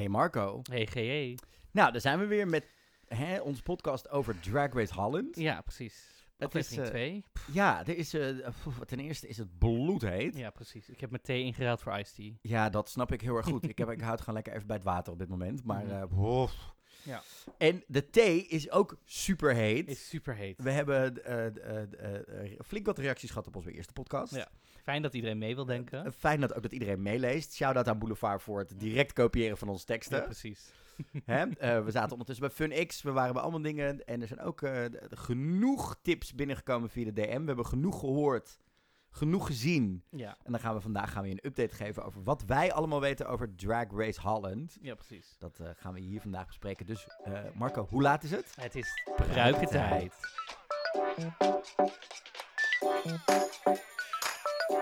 Hey Marco. Hey GE. Nou, daar zijn we weer met hè, onze podcast over Drag Race Holland. Ja, precies. Het is, eh, 2. Ja, er is, pff, ten eerste is het bloedheet. Ja. Ja, precies. Ik heb mijn thee ingeruild voor iced tea. dat snap ik heel erg goed. ik, heb, ik houd gewoon lekker even bij het water op dit moment. Maar, oef. Ja. En de thee is ook super heet. Is super heet. We hebben flink wat reacties gehad op onze eerste podcast. Ja. Fijn dat iedereen mee wil denken. Eh, Fijn dat ook dat iedereen meeleest. Shout-out aan Boulevard voor het direct kopiëren van onze teksten. Ja, precies. Hè? Eh, we zaten ondertussen bij FunX, we waren bij allemaal dingen. En er zijn ook eh, genoeg tips binnengekomen via de DM. We hebben genoeg gehoord, genoeg gezien. Ja, En dan gaan we vandaag gaan we je een update geven over wat wij allemaal weten over Drag Race Holland. ja precies. Dat eh, gaan we hier vandaag bespreken. Dus eh, Marco, hoe laat is het? Het is pruikentijd. Ja,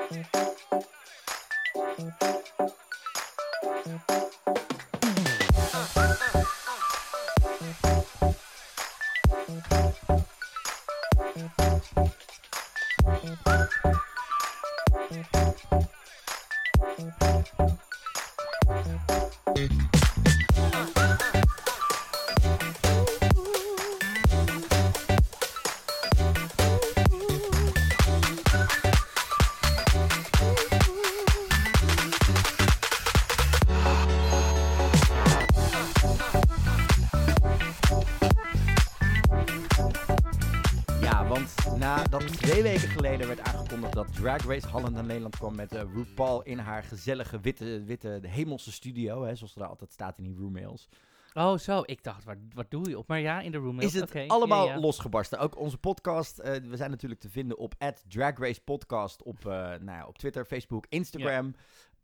aangekondigd dat Drag Race Holland naar Nederland kwam met eh, RuPaul in haar gezellige witte, witte hemelse studio, hè, zoals er altijd staat in die roommails. Oh, zo. Ik dacht, wat, wat doe je op? Maar ja, in de room. is het allemaal ja, ja. losgebarsten. Ook onze podcast, eh, we zijn natuurlijk te vinden op Drag Race Podcast op, eh, nou ja, op Twitter, Facebook, Instagram.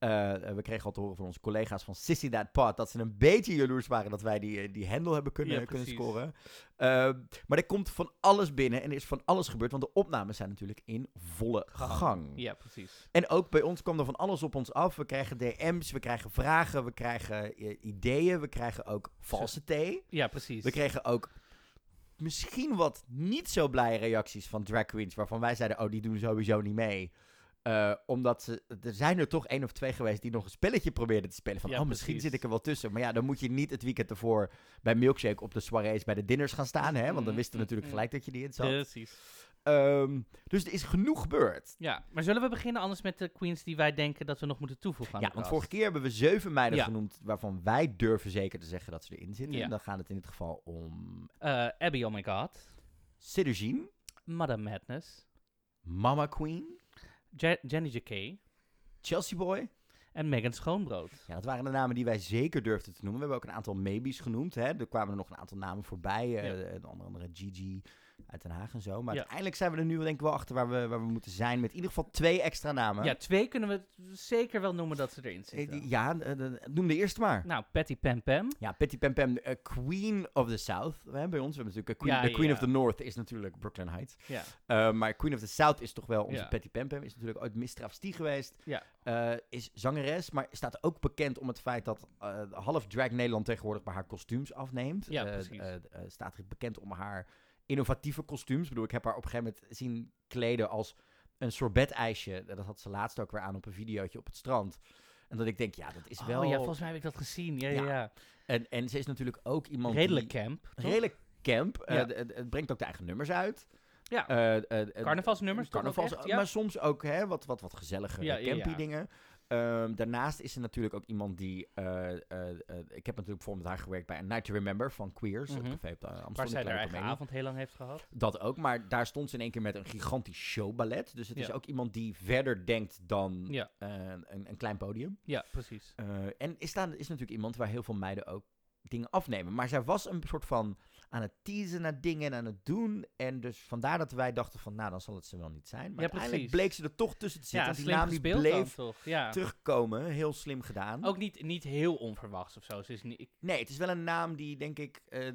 Eh, eh, we kregen al te horen van onze collega's van Sissy That Pod dat ze een beetje jaloers waren dat wij die, eh, die handle hebben kunnen, Ja, kunnen scoren. Maar er komt van alles binnen en er is van alles gebeurd, want de opnames zijn natuurlijk in volle gang. Ja, precies. En ook bij ons kwam er van alles op ons af. We krijgen DM's, we krijgen vragen, we krijgen ideeën, we krijgen ook valse thee. Ja, precies. We kregen ook misschien wat niet zo blije reacties van drag queens, waarvan wij zeiden, oh, die doen sowieso niet mee. Eh, omdat ze, er zijn er toch één of twee geweest die nog een spelletje probeerden te spelen. Van, Ja, oh, misschien precies. zit ik er wel tussen. Maar ja, dan moet je niet het weekend ervoor bij Milkshake op de soirées bij de dinners gaan staan. Hè? Want dan Mm, wisten we mm, natuurlijk mm. gelijk dat je die in zat. Precies. Ehm, dus er is genoeg gebeurd. Ja, maar zullen we beginnen anders met de queens die wij denken dat we nog moeten toevoegen aan Ja, want vorige keer hebben we zeven meiden Ja. genoemd waarvan wij durven zeker te zeggen dat ze erin zitten. Ja. En dan gaat het in dit geval om Eh, Abby, oh my god. Siddergene, Madame Madness. Mama Queen, Je- Jenny J.K. Chelsea Boy. En Megan Schoonbrood. Ja, dat waren de namen die wij zeker durfden te noemen. We hebben ook een aantal maybes genoemd. Hè. Er kwamen er nog een aantal namen voorbij. eh, Ja. onder andere Gigi uit Den Haag en zo. Maar Ja. uiteindelijk zijn we er nu denk ik wel achter waar we, waar we moeten zijn. Met in ieder geval twee extra namen. Ja, twee kunnen we zeker wel noemen dat ze erin zitten. ja eh, noem de eerste maar. Nou, Patty Pam Pam. Ja, Patty Pam Pam, eh, Queen of the South. Hè, bij ons. We hebben natuurlijk eh, Queen, Ja, de Queen ja. of the North is natuurlijk Brooklyn Heights. Ja. Maar Queen of the South is toch wel onze. Patty Pam Pam. Is natuurlijk ooit Miss Travestie geweest. Ja. Is zangeres, maar staat ook bekend om het feit dat half drag Nederland tegenwoordig bij haar kostuums afneemt. Ja, precies. staat er bekend om haar innovatieve kostuums. Ik bedoel, ik heb haar op een gegeven moment zien kleden als een sorbet-ijsje. Dat had ze laatst ook weer aan op een videootje op het strand. En dat ik denk, ja, dat is Oh wel... ja, volgens mij heb ik dat gezien. Ja, ja, Ja, en, en ze is natuurlijk ook iemand Redelijk die... camp. toch? Redelijk camp. Eh, Ja. het, het brengt ook de eigen nummers uit. Ja. Eh, eh, Carnavalsnummers Carnavals, maar soms ook hè, wat, wat, wat gezellige Ja, ja, campy ja. dingen. Ehm, daarnaast is er natuurlijk ook iemand die... eh, eh, eh, ik heb natuurlijk bijvoorbeeld met haar gewerkt bij A Night to Remember van Queers. Mhm. Het café op de Amsterdam. Waar zij haar eigen avond heel lang heeft gehad. Dat ook, maar daar stond ze in één keer met een gigantisch showballet. Dus het is ook iemand die verder denkt dan Ja. een, een klein podium. Ja, precies. En is, daar, is natuurlijk iemand waar heel veel meiden ook dingen afnemen. Maar zij was een soort van aan het teasen naar dingen en aan het doen. En dus vandaar dat wij dachten van, nou, dan zal het ze wel niet zijn. Maar Ja, uiteindelijk precies. bleek ze er toch tussen te zitten. Ja, die naam die bleef. Ja. terugkomen. Heel slim gedaan. Ook niet, niet heel onverwachts of zo. Ze is niet, Nee, het is wel een naam die, denk ik, eh,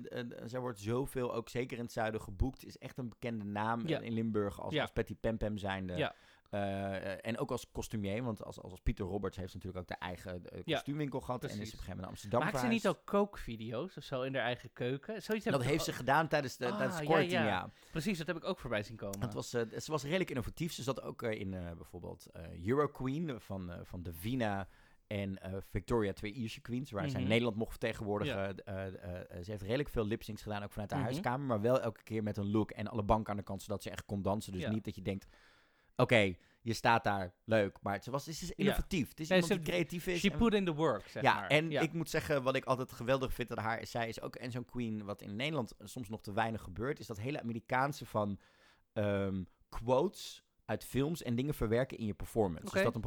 zij wordt zoveel, ook zeker in het zuiden, geboekt. Is echt een bekende naam Ja. in Limburg als, als Patty Pam zijnde. Ja. Eh, en ook als costumier, want als, als Pieter Roberts heeft natuurlijk ook de eigen eh, Ja, kostuumwinkel gehad. En is op een gegeven moment Amsterdam Maakt ze niet ook kookvideo's of zo in haar eigen keuken? Zoiets Dat heeft ze gedaan tijdens de, Ah, tijdens de ja, quarantine, ja. ja. Precies, dat heb ik ook voorbij zien komen. Het was, eh, ze was redelijk innovatief. Ze zat ook in bijvoorbeeld eh, Euro Queen van, van Davina en eh, Victoria, twee Ierse queens, waar zij Mhm. Nederland mocht vertegenwoordigen. Ze heeft redelijk veel lipsyncs gedaan, ook vanuit haar Mhm. huiskamer, maar wel elke keer met een look en alle banken aan de kant, zodat ze echt kon dansen. Dus niet dat je denkt, oké, je staat daar, leuk, maar het was, het is innovatief. Het is Nee, iemand ze- die creatief is. She en- put in the work, zeg ja, maar. en ik moet zeggen, wat ik altijd geweldig vind aan haar, is zij is ook en zo'n queen, wat in Nederland soms nog te weinig gebeurt, is dat hele Amerikaanse van ehm, quotes uit films en dingen verwerken in je performance. Dus dat een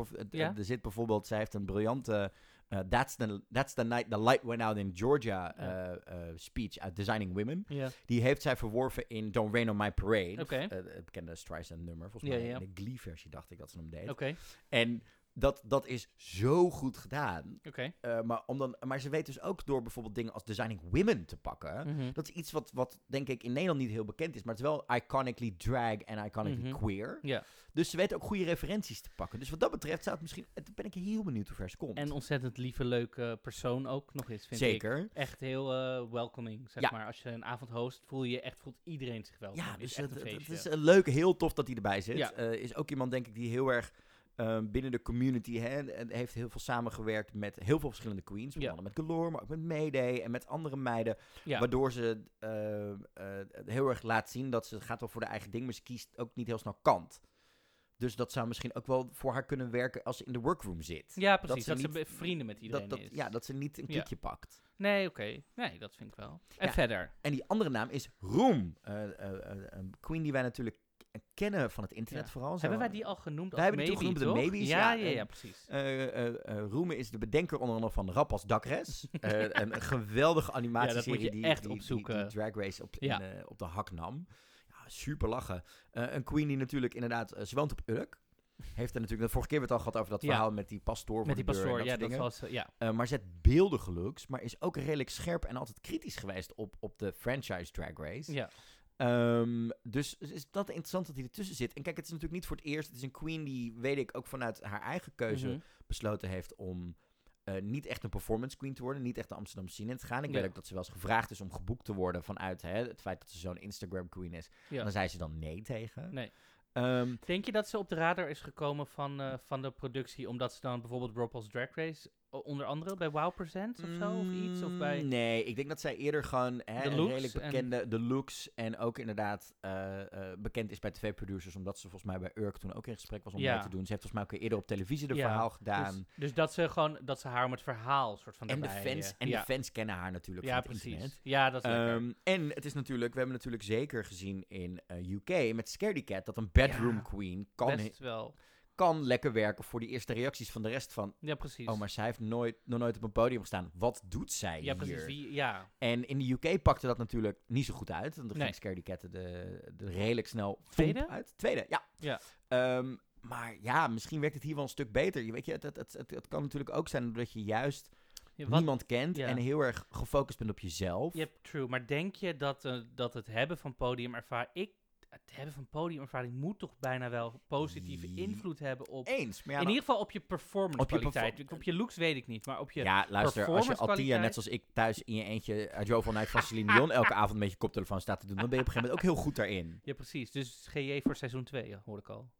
er zit bijvoorbeeld, zij heeft een briljante eh, that's, the, that's the night the light went out in Georgia Ja. eh, speech uit Designing Women. Ja, Die heeft zij verworven in Don't Rain on My Parade. Eh, het bekende Streisand nummer, volgens Ja, mij ja. in de Glee-versie dacht ik dat ze hem deed. oké. En dat, dat is zo goed gedaan. Oké. Eh, maar, om dan, maar ze weet dus ook door bijvoorbeeld dingen als Designing Women te pakken. Mhm. Dat is iets wat, wat denk ik in Nederland niet heel bekend is. Maar het is wel iconically drag en iconically Mhm. queer. Ja. Dus ze weet ook goede referenties te pakken. Dus wat dat betreft zou het misschien... het- ben ik heel benieuwd hoe ver ze komt. En ontzettend lieve, leuke persoon ook nog eens, vind ik. Zeker. Echt heel eh, welcoming, zeg Ja. maar. Als je een avond host, voel je echt, voelt iedereen zich welkom. Ja, Het dus is echt het, een het is leuke, heel tof dat hij erbij zit. Ja. Eh, is ook iemand, denk ik, die heel erg ehm, binnen de community hè, en heeft heel veel samengewerkt met heel veel verschillende queens. Ja. Met Galore, maar ook met Mayday en met andere meiden. ja. Waardoor ze eh, eh, heel erg laat zien dat ze gaat wel voor de eigen ding, maar ze kiest ook niet heel snel kant. Dus dat zou misschien ook wel voor haar kunnen werken als ze in de workroom zit. ja, precies. ze Dat ze, niet- vrienden met iedereen dat, dat, is. ja, dat ze niet een Ja. klikje pakt. Nee, oké. Nee, dat vind ik wel. En Ja. verder? En die andere naam is Room. Eh, eh, een queen die wij natuurlijk kennen van het internet Ja. vooral. Hebben wij die al genoemd Wij hebben die maybe, genoemd, de maybes, Ja, ja, ja, precies. Eh, eh, eh, Roemen is de bedenker onder andere van Rap als Dakres. Een, geweldige animatieserie die, echt die, die- opzoeken. Die, Drag Race op, in, op de hak nam. Ja, super lachen. Een queen die natuurlijk inderdaad... ze woont op Urk. Heeft er natuurlijk... De vorige keer werd het al gehad over dat Ja. verhaal met die pastoor Met die pastoor, ja, dat was... ja. Maar ze heeft beeldige looks, maar is ook redelijk scherp en altijd kritisch geweest op, op de franchise Drag Race. ja. Ehm, dus is dat interessant dat hij ertussen zit. En kijk, het is natuurlijk niet voor het eerst. Het is een queen die, weet ik, ook vanuit haar eigen keuze Mhm. besloten heeft om eh, niet echt een performance queen te worden. Niet echt de Amsterdam scene in te gaan. Ik Ja. weet ook dat ze wel eens gevraagd is om geboekt te worden vanuit hè, het feit dat ze zo'n Instagram queen is. ja. Dan zei ze dan nee tegen. Nee. Ehm, Denk je dat ze op de radar is gekomen van, eh, van de productie, omdat ze dan bijvoorbeeld RuPaul's Drag Race, onder andere bij Wow Presents of zo, of iets? Of bij... Mm, Nee, ik denk dat zij eerder gewoon hè, De redelijk en- bekende, de looks en ook inderdaad eh, eh, bekend is bij tv-producers, omdat ze volgens mij bij Urk toen ook in gesprek was om Ja. mee te doen. Ze heeft volgens mij ook eerder op televisie de Ja, verhaal gedaan. Dus, dus dat ze gewoon, dat ze haar om het verhaal soort van en de fans, eh, en ja. de fans kennen haar natuurlijk Ja, van het precies. internet. Ja, dat is lekker. Ehm, en het is natuurlijk, we hebben natuurlijk zeker gezien in UK met Scaredy Cat dat een bedroom queen kan, Best wel. Kan lekker werken voor die eerste reacties van de rest van. Ja, precies. Oh, maar zij heeft nooit, nog nooit op een podium gestaan. Wat doet zij ja, hier? precies. Wie, ja. En in de UK pakte dat natuurlijk niet zo goed uit. Want dan Nee. ging Scaredy Cat de, de redelijk snel Tweede? uit. Tweede, ja. Ja. Ehm, maar ja, misschien werkt het hier wel een stuk beter. Je weet je, het, het, het, het, kan natuurlijk ook zijn dat je juist Ja, wat- niemand kent ja. en heel erg gefocust bent op jezelf. Yep, true. Maar denk je dat, eh, dat het hebben van podiumervaring... Ik, het hebben van podiumervaring moet toch bijna wel positieve invloed hebben op... Eens. Maar ja, in ieder geval op je performance Op je kwaliteit. op je looks weet ik niet, maar op je... ja, luister, als je al tien jaar, performancekwaliteit- net zoals ik, thuis in je eentje uit Joe Night van Celine Dion elke avond met je koptelefoon staat te doen, dan ben je op een gegeven moment ook heel goed daarin. Ja, precies. Dus GJ voor seizoen 2, ja, hoor ik al.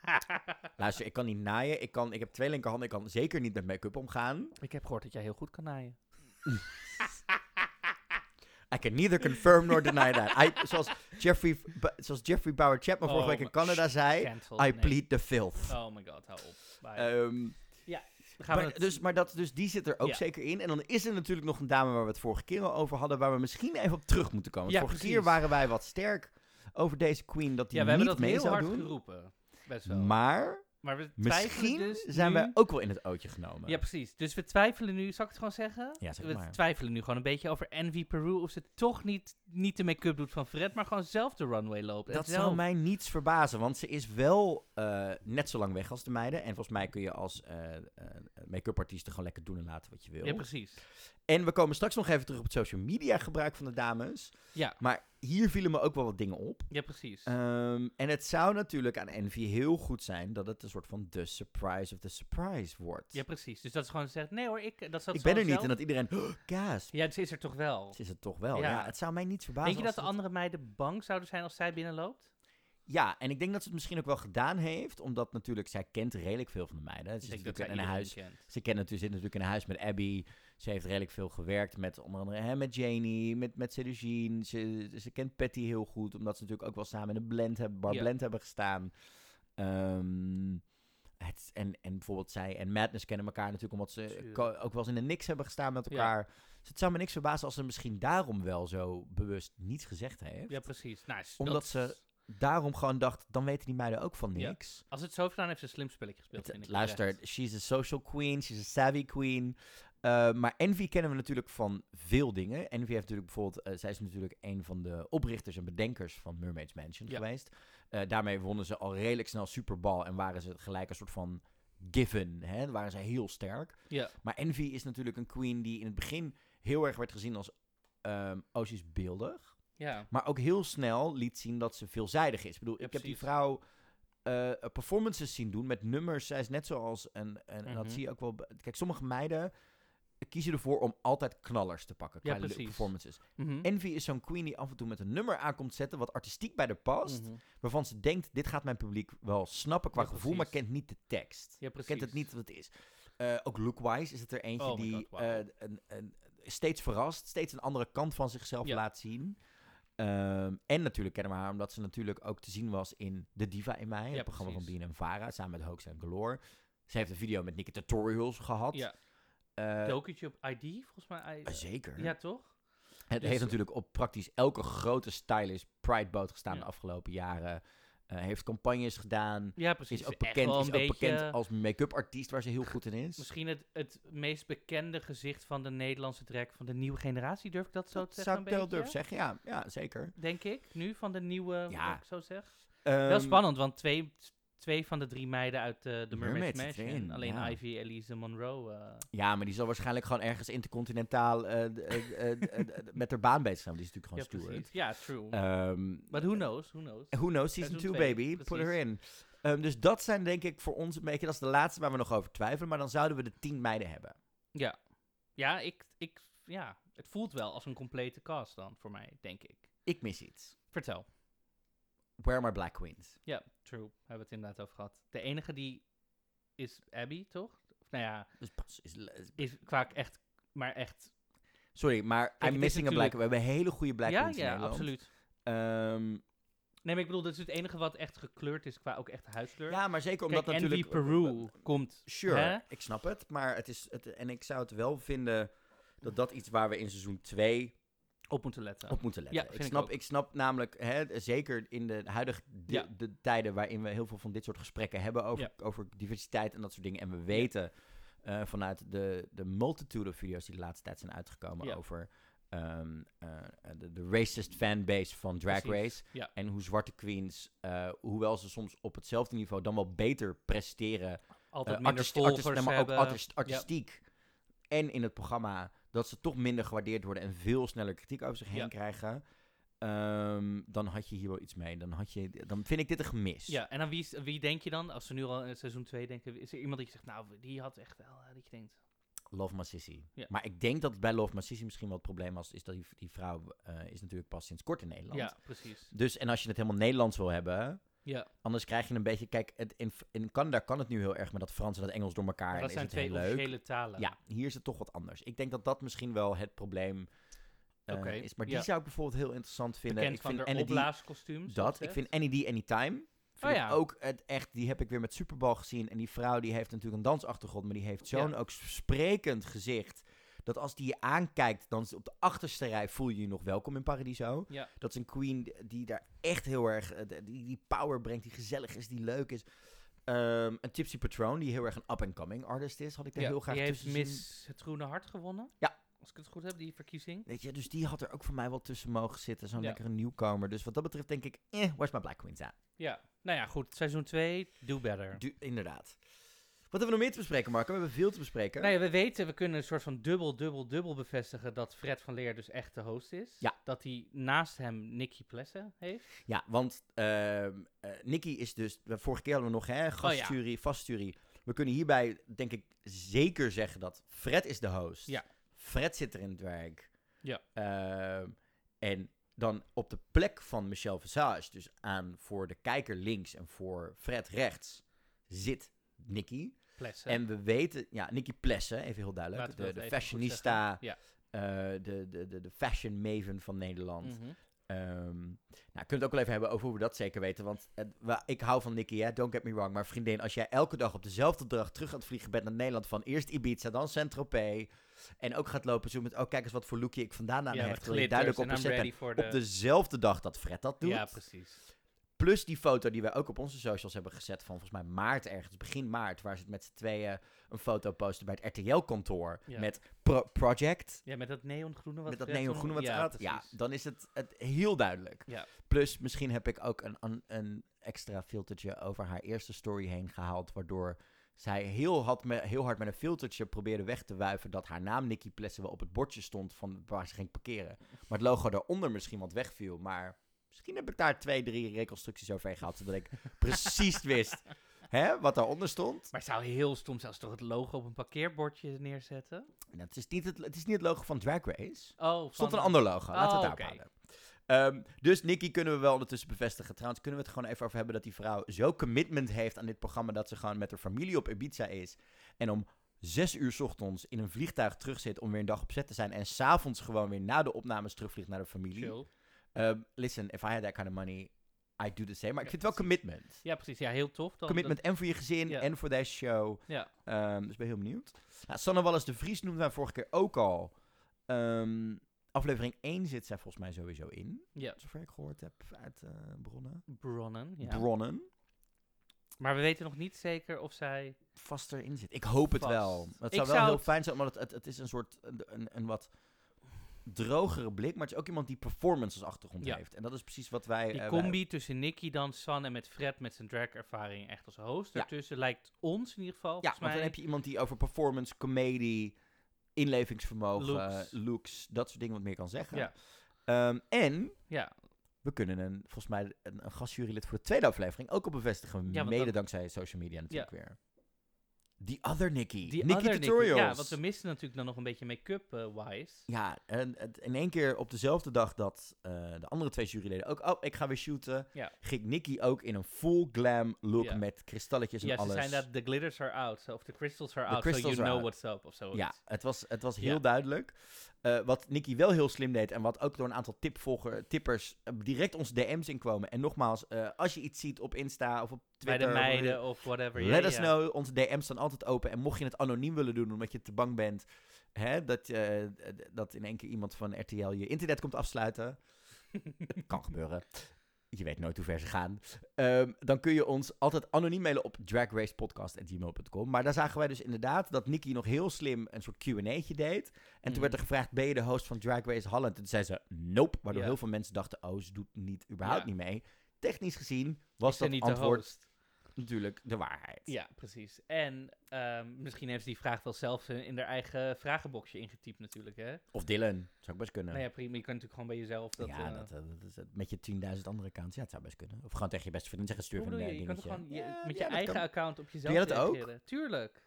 Luister, ik kan niet naaien, ik, kan, ik heb twee linkerhanden, ik kan zeker niet met make-up omgaan. ik heb gehoord dat jij heel goed kan naaien. I can neither confirm nor deny that. I, zoals, Jeffrey, zoals Jeffrey Bauer Chapman vorige Oh, week in Canada zei, I nee. plead the filth. Oh my god, hou op. Ehm, Dan gaan we maar, het- dus, maar dat, dus die zit er ook Ja. zeker in. En dan is er natuurlijk nog een dame waar we het vorige keer al over hadden, waar we misschien even op terug moeten komen. Ja, vorige precies. keer waren wij wat sterk over deze queen, dat die ja, we hebben dat mee heel zou hard doen. geroepen. Best wel. Maar Maar we twijfelen misschien dus zijn nu... wij ook wel in het ootje genomen. Ja, precies. Dus we twijfelen nu, zal ik het gewoon zeggen? Ja, zeg we maar. twijfelen nu gewoon een beetje over Envy Peru. Of ze toch niet, niet de make-up doet van Fred, maar gewoon zelf de runway loopt. Dat zou mij niets verbazen, want ze is wel eh, net zo lang weg als de meiden. En volgens mij kun je als eh, eh, make-up artiest gewoon lekker doen en laten wat je wil. Ja, precies. En we komen straks nog even terug op het social media gebruik van de dames. Ja, Maar hier vielen me ook wel wat dingen op. ja precies. Ehm, en het zou natuurlijk aan Envy heel goed zijn dat het een soort van de surprise of the surprise wordt. ja, precies. Dus dat is gewoon zegt, nee hoor, ik, dat zat ik ben er niet en dat iedereen, oh, kaas. Ja, dus is er toch wel. Is het toch wel? Ja. Ja. het zou mij niet verbazen. Denk je dat de andere meiden bang zouden zijn als zij binnenloopt? Ja, en ik denk dat ze het misschien ook wel gedaan heeft, omdat natuurlijk zij kent redelijk veel van de meiden. Ze, dat natuurlijk in een huis, kent. ze kent natuurlijk, zit natuurlijk in een huis met Abby. Ze heeft redelijk veel gewerkt met onder andere hè, met Janie, met, met. Ze, ze kent Patty heel goed, omdat ze natuurlijk ook wel samen in een blend hebben, bar Ja. blend hebben gestaan. Ehm, het, en, en bijvoorbeeld zij en Madness kennen elkaar natuurlijk omdat ze ook wel eens in de niks hebben gestaan met Ja. Dus het zou me niks verbazen als ze misschien daarom wel zo bewust niets gezegd heeft. Ja, precies. Nou, s- Omdat dat- ze daarom gewoon dacht, dan weten die meiden ook van Ja. niks. Als het zo gedaan, heeft ze een slim spelletje gespeeld, Het- vind ik. luister, she's a social queen, she's a savvy queen. Uh, maar Envy kennen we natuurlijk van veel dingen. Envy heeft natuurlijk bijvoorbeeld, uh, zij is natuurlijk een van de oprichters en bedenkers van Mermaid's Mansion Ja. geweest. Uh, daarmee wonnen ze al redelijk snel Super Bowl en waren ze gelijk een soort van given. Hè? Dan waren ze heel sterk. Ja, Maar Envy is natuurlijk een queen die in het begin heel erg werd gezien als, um, oh, ze is beeldig. ja. Maar ook heel snel liet zien dat ze veelzijdig is. Ik bedoel, Ja, ik heb die vrouw eh, performances zien doen met nummers. Zij is net zoals een en dat Mhm. zie je ook wel... Kijk, sommige meiden kiezen ervoor om altijd knallers te pakken. Ja, precies. performances. Mhm. Envy is zo'n queen die af en toe met een nummer aankomt zetten... wat artistiek bij de past. Mhm. Waarvan ze denkt, dit gaat mijn publiek wel snappen qua Ja, gevoel... maar kent niet de tekst. Ja, precies. Kent het niet wat het is. Eh, ook lookwise is het er eentje Oh die God, wow. eh, een, een, steeds verrast, steeds een andere kant van zichzelf Ja. laat zien. Ehm, en natuurlijk kennen we haar omdat ze natuurlijk ook te zien was in De Diva in Mij, Ja, het programma precies. van BNN Vara, samen met Hoax en Galore. Ze heeft een video met Nicky Tutorials gehad. Ja, documentje op ID, volgens mij. eh, zeker. Ja, toch? het dus- heeft natuurlijk op praktisch elke grote stylist Pride boot gestaan Ja. de afgelopen jaren. Eh, heeft campagnes gedaan. Ja, precies. Is ook bekend, is bekend als make-up artiest waar ze heel goed in is. Misschien het, het meest bekende gezicht van de Nederlandse drag van de nieuwe generatie, durf ik dat zo Dat te zeggen? zou ik wel durven zeggen, ja, ja zeker. Denk ik, nu van de nieuwe, Ja. ik zo zeg. Ehm, Wel spannend, want twee, twee van de drie meiden uit eh, de Mermaid Mansion. Alleen ja. Ivy, Elise Monroe. eh, Ja, maar die zal waarschijnlijk gewoon ergens intercontinentaal eh, met haar baan bezig zijn. Die is natuurlijk ja, gewoon steward. precies. Ja, true. Ehm, But who knows, who knows. who knows, season Seizoen 2 twee, baby, put her in. Ehm, dus dat zijn denk ik voor ons een beetje, dat is de laatste waar we nog over twijfelen. Maar dan zouden we de tien meiden hebben. Ja, ja, ik, ik, ja, het voelt wel als een complete cast dan, voor mij, denk ik. Ik mis iets. Vertel. Where are my black queens? Ja, true. Hebben we het inderdaad over gehad. De enige die is Abby, toch? Of, nou ja, Dus pas, is, is- is qua echt, maar echt. sorry, maar I'm is missing a black We hebben hele goede black ja, ja, absoluut. Ehm, Nee, maar ik bedoel, dat is het enige wat echt gekleurd is qua ook echt huiskleur. ja, maar zeker omdat Kijk, natuurlijk... Peru komt. Sure, Hè? ik snap het. Maar het is... Het, en ik zou het wel vinden dat dat iets waar we in seizoen 2 Op moeten letten. op moeten letten. Ja, ik, snap, ik snap namelijk, hè, zeker in de huidige Ja. de tijden waarin we heel veel van dit soort gesprekken hebben over, Ja. over diversiteit en dat soort dingen. En we weten eh, vanuit de, de multitude of video's die de laatste tijd zijn uitgekomen over ehm, eh, de, de racist fanbase van Drag Precies, Race. En hoe zwarte queens, eh, hoewel ze soms op hetzelfde niveau dan wel beter presteren Altijd minder artisti- artis- volgers nee, maar ook artis- artistiek. En in het programma dat ze toch minder gewaardeerd worden en veel sneller kritiek over zich heen Ja. krijgen. ehm, dan had je hier wel iets mee. Dan, had je, dan vind ik dit een gemis. Ja, en dan wie, wie denk je dan? Als ze nu al in seizoen 2 denken, is er iemand die je zegt, nou, die had echt wel, eh, dat je denkt. Love My Sissy. Ja. Maar ik denk dat het bij Love My Sissy misschien wel het probleem was. Is dat die, die vrouw eh, is natuurlijk pas sinds kort in Nederland. Ja, precies. Dus en als je het helemaal Nederlands wil hebben. Ja, Anders krijg je een beetje. Kijk, het, in, in Canada kan het nu heel erg met dat Frans en dat Engels door elkaar. maar dat zijn twee officiële talen. Ja, hier is het toch wat anders. Ik denk dat dat misschien wel het probleem eh, is. Maar die ja. zou ik bijvoorbeeld heel interessant vinden. Bekend ik van vind de opblaaskostuums. dat. Ik vind Any D Anytime. Vind Oh ja. ook het echt, die heb ik weer met Superbal gezien. En die vrouw die heeft natuurlijk een dansachtergrond, maar die heeft zo'n Ja. ook sprekend gezicht. Dat als die je aankijkt, dan is op de achterste rij voel je je nog welkom in Paradiso. Ja, Dat is een queen die- daar echt heel erg, eh, die, die power brengt, die gezellig is, die leuk is. Ehm, een Tipsy Patron, die heel erg een up-and-coming artist is, had ik ja. heel graag die heeft tussen zien. Miss Het Groene Hart gewonnen. Ja. Als ik het goed heb, die verkiezing. Weet je, dus die had er ook voor mij wel tussen mogen zitten. Zo'n Ja. lekkere nieuwkomer. Dus wat dat betreft denk ik, eh, where's my black queens aan? Ja, nou ja, goed. Seizoen 2, do better. Inderdaad. Wat hebben we nog meer te bespreken, Marco? We hebben veel te bespreken. Nou ja, we weten, we kunnen een soort van dubbel, dubbel, dubbel bevestigen dat Fred van Leer dus echt de host is. Ja. Dat hij naast hem Nicky Plessen heeft. Ja, want eh, Nicky is dus... Vorige keer hadden we nog, hè, Oh gastjury, vastjury. We kunnen hierbij, denk ik, zeker zeggen dat Fred is de host. Ja. Fred zit er in het werk. Ja. Ehm, en dan op de plek van Michelle Visage, dus aan voor de kijker links en voor Fred rechts, zit Nicky. Plessen. En we weten, ja, Nicky Plessen, even heel duidelijk. De, fashionista, eh, de, de, de, de fashion maven van Nederland. Mhm. Ehm, nou, kunnen het ook wel even hebben over hoe we dat zeker weten. Want ik hou van Nicky, hè, don't get me wrong. Maar vriendin, als jij elke dag op dezelfde dag terug aan het vliegen bent naar Nederland... van eerst Ibiza, dan Saint-Tropez... en ook gaat lopen zo met... oh, kijk eens wat voor lookje ik vandaan aan Ja, heb. duidelijk op een set Op de... dezelfde dag dat Fred dat doet. Ja, precies. Plus die foto die wij ook op onze socials hebben gezet van volgens mij maart ergens, begin maart, waar ze het met z'n tweeën een foto posten bij het RTL-kantoor Ja. met Pro- Project. Ja, met dat neongroene wat met dat neongroene wat ja, gaat. Ja, dan is het, het heel duidelijk. Ja. Plus misschien heb ik ook een, een, een extra filtertje over haar eerste story heen gehaald, waardoor zij heel, had me, heel hard met een filtertje probeerde weg te wuiven dat haar naam Nicky Plessen wel op het bordje stond van waar ze ging parkeren. Maar het logo daaronder misschien wat wegviel, maar misschien heb ik daar twee, drie reconstructies overheen gehad, zodat ik precies wist hè, wat daaronder stond. Maar het zou heel stom zelfs toch het logo op een parkeerbordje neerzetten? Nou, het, is niet het, het is niet het logo van Drag Race. Oh, Er stond van- een ander logo, laten we Oh, het daarop houden. Ehm, dus Nicky kunnen we wel ondertussen bevestigen. Trouwens, kunnen we het gewoon even over hebben dat die vrouw zo commitment heeft aan dit programma dat ze gewoon met haar familie op Ibiza is. En om zes uur 's ochtends in een vliegtuig terugzit om weer een dag op zet te zijn. En s'avonds gewoon weer na de opnames terugvliegt naar de familie. Chill. Ehm, listen, if I had that kind of money, I'd do the same. Maar ik Ja, vind het wel commitment. Ja, precies. Ja, heel tof. Dan, Commitment en voor je gezin Ja. en voor deze show. Ja. Ehm, dus ik ben heel benieuwd. Nou, Sanne Wallis de Vries noemden wij vorige keer ook al. Ehm, aflevering 1 zit zij volgens mij sowieso in. Ja, Zover ik gehoord heb uit eh, bronnen. Bronnen. Ja. Bronnen. maar we weten nog niet zeker of zij... Vast erin zit. Ik hoop het wel. Het Ik zou wel zou heel het- fijn zijn, omdat het, het, het is een soort een, een, een wat drogere blik. Maar het is ook iemand die performance als achtergrond Ja. heeft. En dat is precies wat wij... Die eh, wij- combi tussen Nicky dan, San en met Fred met zijn drag-ervaring echt als host Ja. ertussen lijkt ons in ieder geval, Ja, want dan heb je iemand die over performance, comedie, inlevingsvermogen, looks, Looks. dat soort dingen wat meer kan zeggen. Ja. Ehm, en Ja, we kunnen een, volgens mij een, een gastjurylid voor de tweede aflevering ook al bevestigen. Ja, mede dan- dankzij social media natuurlijk weer. The other Nikki. die Nikki other Tutorials. Ja, want we misten natuurlijk dan nog een beetje make-up-wise. Ja, en het- in één keer op dezelfde dag dat eh, de andere twee juryleden ook... Oh, ik ga weer shooten. Ja. Ging Nikki ook in een full glam look Ja. met kristalletjes en ja, ze alles. zijn dat the glitters are out, so, of the crystals are The out, so crystals you are know out. what's up, of zo. Ja, het was, het was Ja. heel duidelijk. Eh, wat Nicky wel heel slim deed en wat ook door een aantal tipvolger, tippers eh, direct onze DM's inkwamen. En nogmaals, eh, als je iets ziet op Insta of op Bij de meiden of whatever. Let us know, onze DM's staan altijd open. En mocht je het anoniem willen doen omdat je te bang bent hè, dat, eh, dat in één keer iemand van RTL je internet komt afsluiten. kan gebeuren. Je weet nooit hoe ver ze gaan. Ehm, dan kun je ons altijd anoniem mailen op dragracepodcast.gmail.com. Maar daar zagen wij dus inderdaad dat Nicky nog heel slim een soort Q&A'tje deed. En toen Mhm. werd er gevraagd, ben je de host van Drag Race Holland? En toen zei ze, nope. Waardoor heel veel mensen dachten, oh, ze doet niet, überhaupt Ja. niet mee. Technisch gezien was dat niet antwoord? Natuurlijk de waarheid. Ja, precies. En ehm, misschien heeft ze die vraag wel zelf in, haar eigen vragenboxje ingetypt natuurlijk, hè? Of Dylan, zou ook best kunnen. Nou ja, prima. Je kan natuurlijk gewoon bij jezelf dat... ja, eh, dat, eh, dat met je 10.000 andere accounts. Ja, het zou best kunnen. Of gewoon tegen je beste vriendin zeggen, stuur bedoel een je? Je kan dingetje. gewoon je- Ja, met je eigen kan. account op jezelf jij dat ook? Tuurlijk.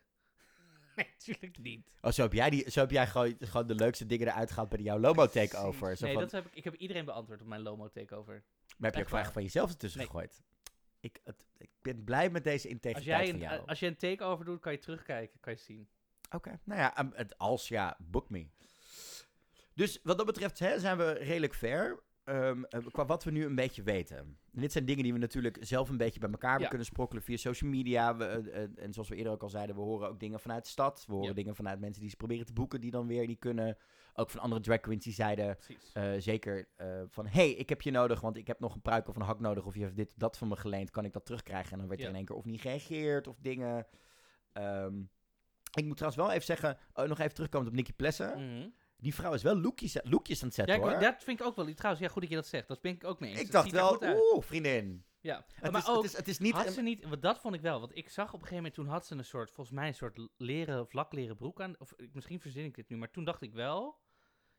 nee, tuurlijk niet. Oh, zo heb jij, die, zo heb jij gewoon, gewoon de leukste dingen eruit gehaald bij jouw Lomo takeover. Zo Nee, van, dat heb ik, ik heb iedereen beantwoord op mijn Lomo takeover. maar heb je ook vragen van jezelf ertussen Nee. gegooid? Ik, het, ik ben blij met deze Als integriteit jij van een, jou. als je een takeover doet, kan je terugkijken, kan je zien. Oké, nou ja, um, het als ja, book me. Dus wat dat betreft hè, zijn we redelijk fair. ehm, eh, qua wat we nu een beetje weten. En dit zijn dingen die we natuurlijk zelf een beetje bij elkaar Ja. kunnen sprokkelen via social media. We, eh, eh, en zoals we eerder ook al zeiden, we horen ook dingen vanuit de stad. We horen Ja. dingen vanuit mensen die ze proberen te boeken, die dan weer niet kunnen. Ook van andere drag queens die zeiden eh, zeker eh, van... hey, ik heb je nodig, want ik heb nog een pruik of een hak nodig. Of je hebt dit of dat van me geleend, kan ik dat terugkrijgen? En dan werd er in één keer of niet gereageerd of dingen. Ehm, ik moet trouwens wel even zeggen, oh, nog even terugkomen op Nicky Plessen. Mhm. Die vrouw is wel lookjes, lookjes aan het zetten hoor. dat vind ik ook wel. Trouwens, ja, goed dat je dat zegt. Dat ben ik ook mee eens. ik dacht wel, oeh, vriendin. Ja, Het, maar is, ook, het, is, het is niet... had ze niet, want dat vond ik wel. Want ik zag op een gegeven moment, toen had ze een soort, volgens mij een soort leren of lakleren broek aan. Of misschien verzin ik dit nu, maar toen dacht ik wel,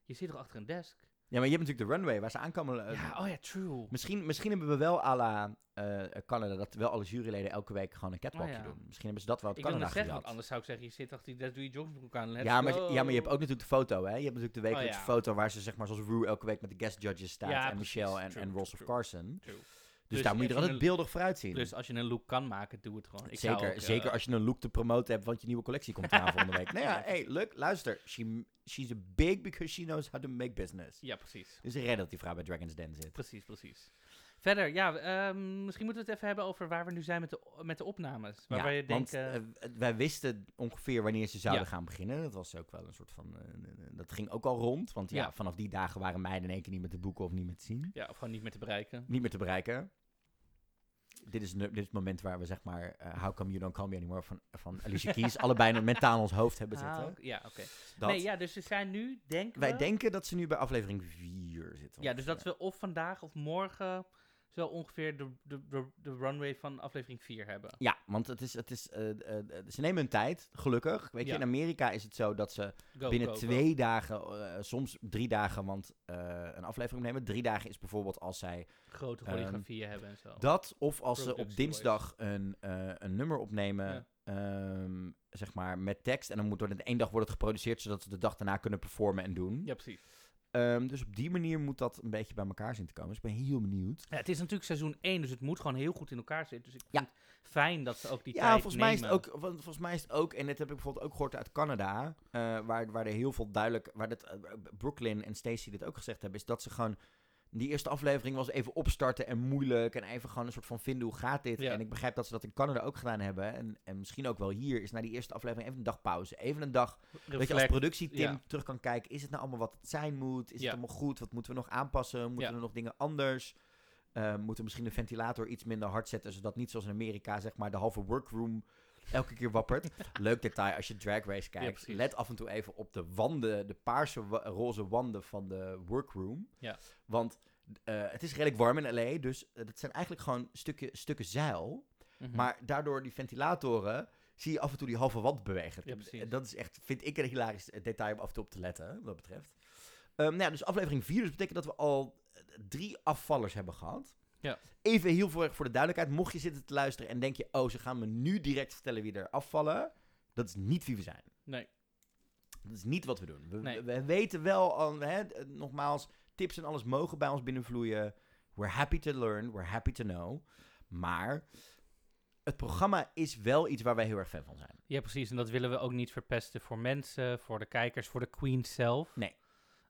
je zit toch achter een desk? Ja, maar je hebt natuurlijk de runway waar ze aankomen. eh, ja, oh ja, true. Misschien, misschien hebben we wel à la eh, Canada dat wel alle juryleden elke week gewoon een catwalkje Oh ja. doen. Misschien hebben ze dat wel uit Ik Canada zeggen, want anders zou ik zeggen, je zit achter die, dat doe je joggingbroek aan. let's Ja maar, go. ja, maar je hebt ook natuurlijk de foto, hè? Je hebt natuurlijk de wekelijkse Oh ja. foto waar ze zeg maar zoals Rue elke week met de guest judges staat. Ja, en precies. Michelle en, True, en Ross of Carson. True. Dus, daar moet je er altijd een- beeldig vooruit zien. Dus als je een look kan maken, doe het gewoon. Ik zeker ook, eh, zeker als je een look te promoten hebt, want je nieuwe collectie komt eraan volgende week. Nou ja, hey, look, luister. She, she's a big because she knows how to make business. Ja, precies. Dus reden dat die vrouw bij Dragon's Den zit. Precies, precies. Verder, ja, ehm, misschien moeten we het even hebben over waar we nu zijn met de, met de opnames. Waarbij ja, je denkt, want eh, eh, w- wij wisten ongeveer wanneer ze zouden Ja. gaan beginnen. Dat was ook wel een soort van... eh, dat ging ook al rond. Want ja, Ja. vanaf die dagen waren meiden in één keer niet meer te boeken of niet meer te zien. ja, of gewoon niet meer te bereiken. Niet meer te bereiken. Dit is, nu- dit is het moment waar we zeg maar... eh, How come you don't call me anymore van, van Alicia Keys... allebei mentaal in ons hoofd hebben Ah, zitten. ja, oké. Nee, ja, dus ze zijn nu, denken wij we... denken dat ze nu bij aflevering 4 zitten. Ja, dus dat we of vandaag of morgen zo ongeveer de, de, de, de runway van aflevering 4 hebben. Ja, want het is, het is, eh, eh, eh, ze nemen hun tijd, gelukkig. Weet je, in Amerika is het zo dat ze Go, binnen go, go. twee dagen, soms drie dagen, want een aflevering nemen. Drie dagen is bijvoorbeeld als zij Grote Ehm, choreografieën hebben en zo. dat, of als ze op dinsdag een, een nummer opnemen, ehm, zeg maar, met tekst. En dan moet er in één dag wordt het geproduceerd, zodat ze de dag daarna kunnen performen en doen. Ja, precies. Ehm, dus op die manier moet dat een beetje bij elkaar zien te komen. Dus ik ben heel benieuwd. Ja, het is natuurlijk seizoen 1, dus het moet gewoon heel goed in elkaar zitten. Dus ik Ja. vind het fijn dat ze ook die ja, tijd volgens mij, is het ook, volgens mij is het ook, en dit heb ik bijvoorbeeld ook gehoord uit Canada, eh, waar, waar er heel veel duidelijk, waar dit, eh, Brooklyn en Stacey dit ook gezegd hebben, is dat ze gewoon, die eerste aflevering was even opstarten en moeilijk en even gewoon een soort van vinden hoe gaat dit. Ja. En ik begrijp dat ze dat in Canada ook gedaan hebben en, en misschien ook wel hier, is na die eerste aflevering even een dag pauze. Even een dag, weet je, als productieteam ja. terug kan kijken, is het nou allemaal wat het zijn moet? Is Ja. het allemaal goed? Wat moeten we nog aanpassen? Moeten er nog dingen anders? Eh, moeten we misschien de ventilator iets minder hard zetten, zodat niet zoals in Amerika, zeg maar, de halve workroom elke keer wappert. Leuk detail als je Drag Race kijkt. let af en toe even op de wanden, de paarse, wa- roze wanden van de workroom. Ja. Want eh, het is redelijk warm in LA, dus eh, dat zijn eigenlijk gewoon stukken, stukken zeil. Mhm. Maar daardoor die ventilatoren zie je af en toe die halve wand bewegen. Ja, dat is echt, vind ik, een hilarisch detail om af en toe op te letten, wat dat betreft. Ehm, nou ja, dus aflevering 4, dus betekent dat we al eh, drie afvallers hebben gehad. Ja. Even heel veel voor de duidelijkheid. Mocht je zitten te luisteren en denk je, oh, ze gaan me nu direct vertellen wie er afvallen. Dat is niet wie we zijn. Nee. Dat is niet wat we doen. We, Nee. we weten wel, al, hè, nogmaals, tips en alles mogen bij ons binnenvloeien. We're happy to learn, we're happy to know. Maar het programma is wel iets waar wij heel erg fan van zijn. Ja, precies. En dat willen we ook niet verpesten voor mensen, voor de kijkers, voor de queen zelf. Nee.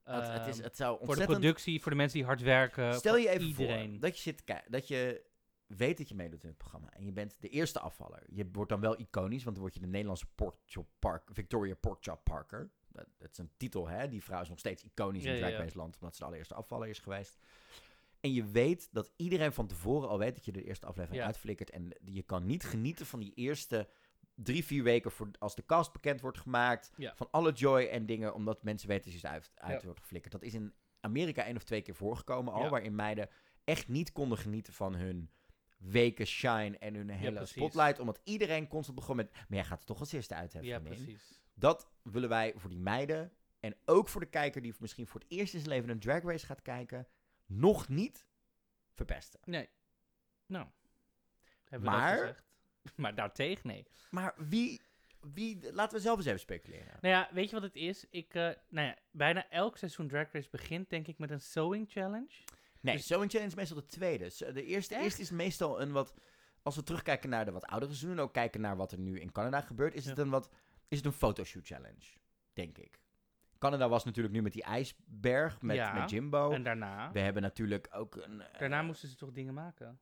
Het, het, is, Ehm, het zou voor de ontzettend... productie, voor de mensen die hard werken. Stel je even iedereen. voor dat je, zit, dat je weet dat je meedoet in het programma. En je bent de eerste afvaller. Je wordt dan wel iconisch, want dan word je de Nederlandse Porkchop Park, Victoria Porkchop Parker. Dat, dat is een titel, hè? Die vrouw is nog steeds iconisch in ja, Drag ja. Land, omdat ze de allereerste afvaller is geweest. En je weet dat iedereen van tevoren al weet dat je de eerste aflevering uitflikkert. En je kan niet genieten van die eerste drie, vier weken voor, als de cast bekend wordt gemaakt. Ja. Van alle joy en dingen, omdat mensen weten dat je uit, uit Ja. wordt geflikkerd. Dat is in Amerika één of twee keer voorgekomen al, Ja. waarin meiden echt niet konden genieten van hun weken shine en hun hele spotlight. Omdat iedereen constant begon met, maar jij gaat er toch als eerste uit hebben, Ja, vriendin." precies. Dat willen wij voor die meiden en ook voor de kijker die misschien voor het eerst in zijn leven een drag race gaat kijken, nog niet verpesten. Nee. Nou. Hebben we Maar- dat gezegd? Maar daartegen, nee. Maar wie, wie, laten we zelf eens even speculeren. Nou ja, weet je wat het is? Ik, eh, nou ja, bijna elk seizoen Drag Race begint denk ik met een sewing challenge. Nee, Dus- Sewing Challenge is meestal de tweede. De eerste, is meestal een wat... Als we terugkijken naar de wat oudere seizoenen... en ook kijken naar wat er nu in Canada gebeurt... is het een wat... Is het een fotoshoot challenge, denk ik. Canada was natuurlijk nu met die ijsberg, met, Ja, met Jimbo. En daarna, We hebben natuurlijk ook een... eh, daarna moesten ze toch dingen maken?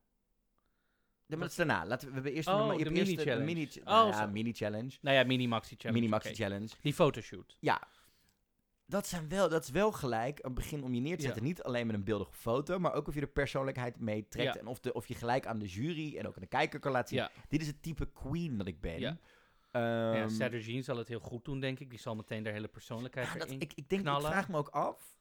Maar dat is daarna. Laten we, we hebben eerst Oh, de mini-challenge. mini, Oh, nou ja, mini-challenge. Nou ja, mini-maxi challenge. Mini-maxi oké. challenge. Die fotoshoot. Ja, dat, zijn wel, dat is wel gelijk een begin om je neer te Ja. zetten. Niet alleen met een beeldige foto, maar ook of je de persoonlijkheid meetrekt. Ja. En of, de, of je gelijk aan de jury en ook aan de kijker kan laten zien. Dit is het type queen dat ik ben. Ja. Ehm, ja, Jean zal het heel goed doen, denk ik. Die zal meteen de hele persoonlijkheid ja, dat, erin. ik, ik denk, ik vraag me ook af.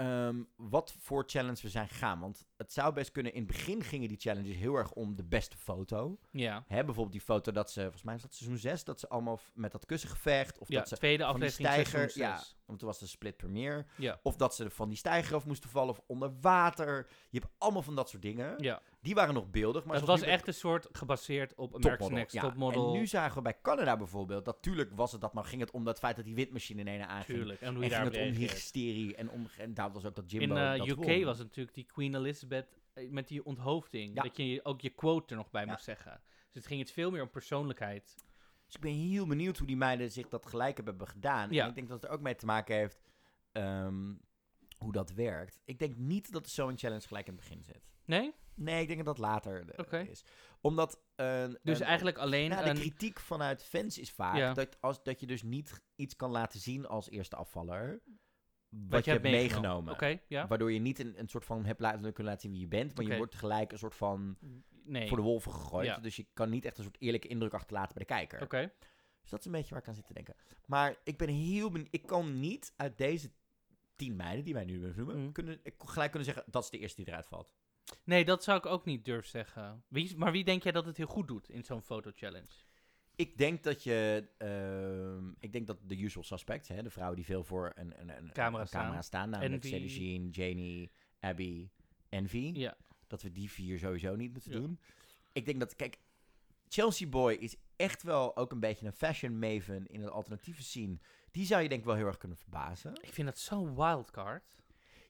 Ehm, wat voor challenge we zijn gegaan. Want het zou best kunnen, in het begin gingen die challenges heel erg om de beste foto. Ja. Hè, bijvoorbeeld die foto dat ze, volgens mij is dat seizoen 6, dat ze allemaal met dat kussengevecht. Of ja, dat ze, tweede van die aflevering seizoen ja, want toen was de split premiere. Ja. Of dat ze van die steiger af moesten vallen of onder water. Je hebt allemaal van dat soort dingen. ja. Die waren nog beeldig. Maar het was echt een soort gebaseerd op Topmodel, Next ja. Topmodel. En nu zagen we bij Canada bijvoorbeeld, dat tuurlijk was het dat, maar ging het om dat feit dat die windmachine in ene aanging. Tuurlijk. En hoe En ging het om hysterie en om, en daar was ook dat In Jimbo eh, dat UK won. was natuurlijk die Queen Elizabeth eh, met die onthoofding. Ja. Dat je ook je quote er nog bij moest zeggen. Dus het ging het veel meer om persoonlijkheid. Dus ik ben heel benieuwd hoe die meiden zich dat gelijk hebben gedaan. Ja. En ik denk dat het er ook mee te maken heeft ehm, hoe dat werkt. Ik denk niet dat zo'n challenge gelijk in het begin zit. Nee? Nee, ik denk dat dat later eh, is. Omdat... Dus eigenlijk alleen nou, de kritiek vanuit fans is vaak Ja. dat, als, dat je dus niet iets kan laten zien als eerste afvaller. Wat, wat je hebt meegenomen. Oké, ja. Waardoor je niet een, een soort van hebt laten, kunnen laten zien wie je bent. Maar je wordt tegelijk een soort van Nee. voor de wolven gegooid. Ja. Dus je kan niet echt een soort eerlijke indruk achterlaten bij de kijker. Oké. Dus dat is een beetje waar ik aan zit te denken. Maar ik ben heel benieuwd. Ik kan niet uit deze tien meiden die wij nu benoemen, Mm. kunnen, gelijk kunnen zeggen dat is de eerste die eruit valt. Nee, dat zou ik ook niet durven zeggen. Wie, maar wie denk jij dat het heel goed doet in zo'n foto-challenge? Ik denk dat je. ehm, ik denk dat de usual suspects, hè, de vrouwen die veel voor een, een, een Camera een staan. camera staan, namelijk Sheen, Janie, Abby, Envy. Ja. Dat we die vier sowieso niet moeten Ja. doen. Ik denk dat, kijk, Chelsea Boy is echt wel ook een beetje een fashion maven in het alternatieve scene. Die zou je denk ik wel heel erg kunnen verbazen. Ik vind dat zo'n wildcard.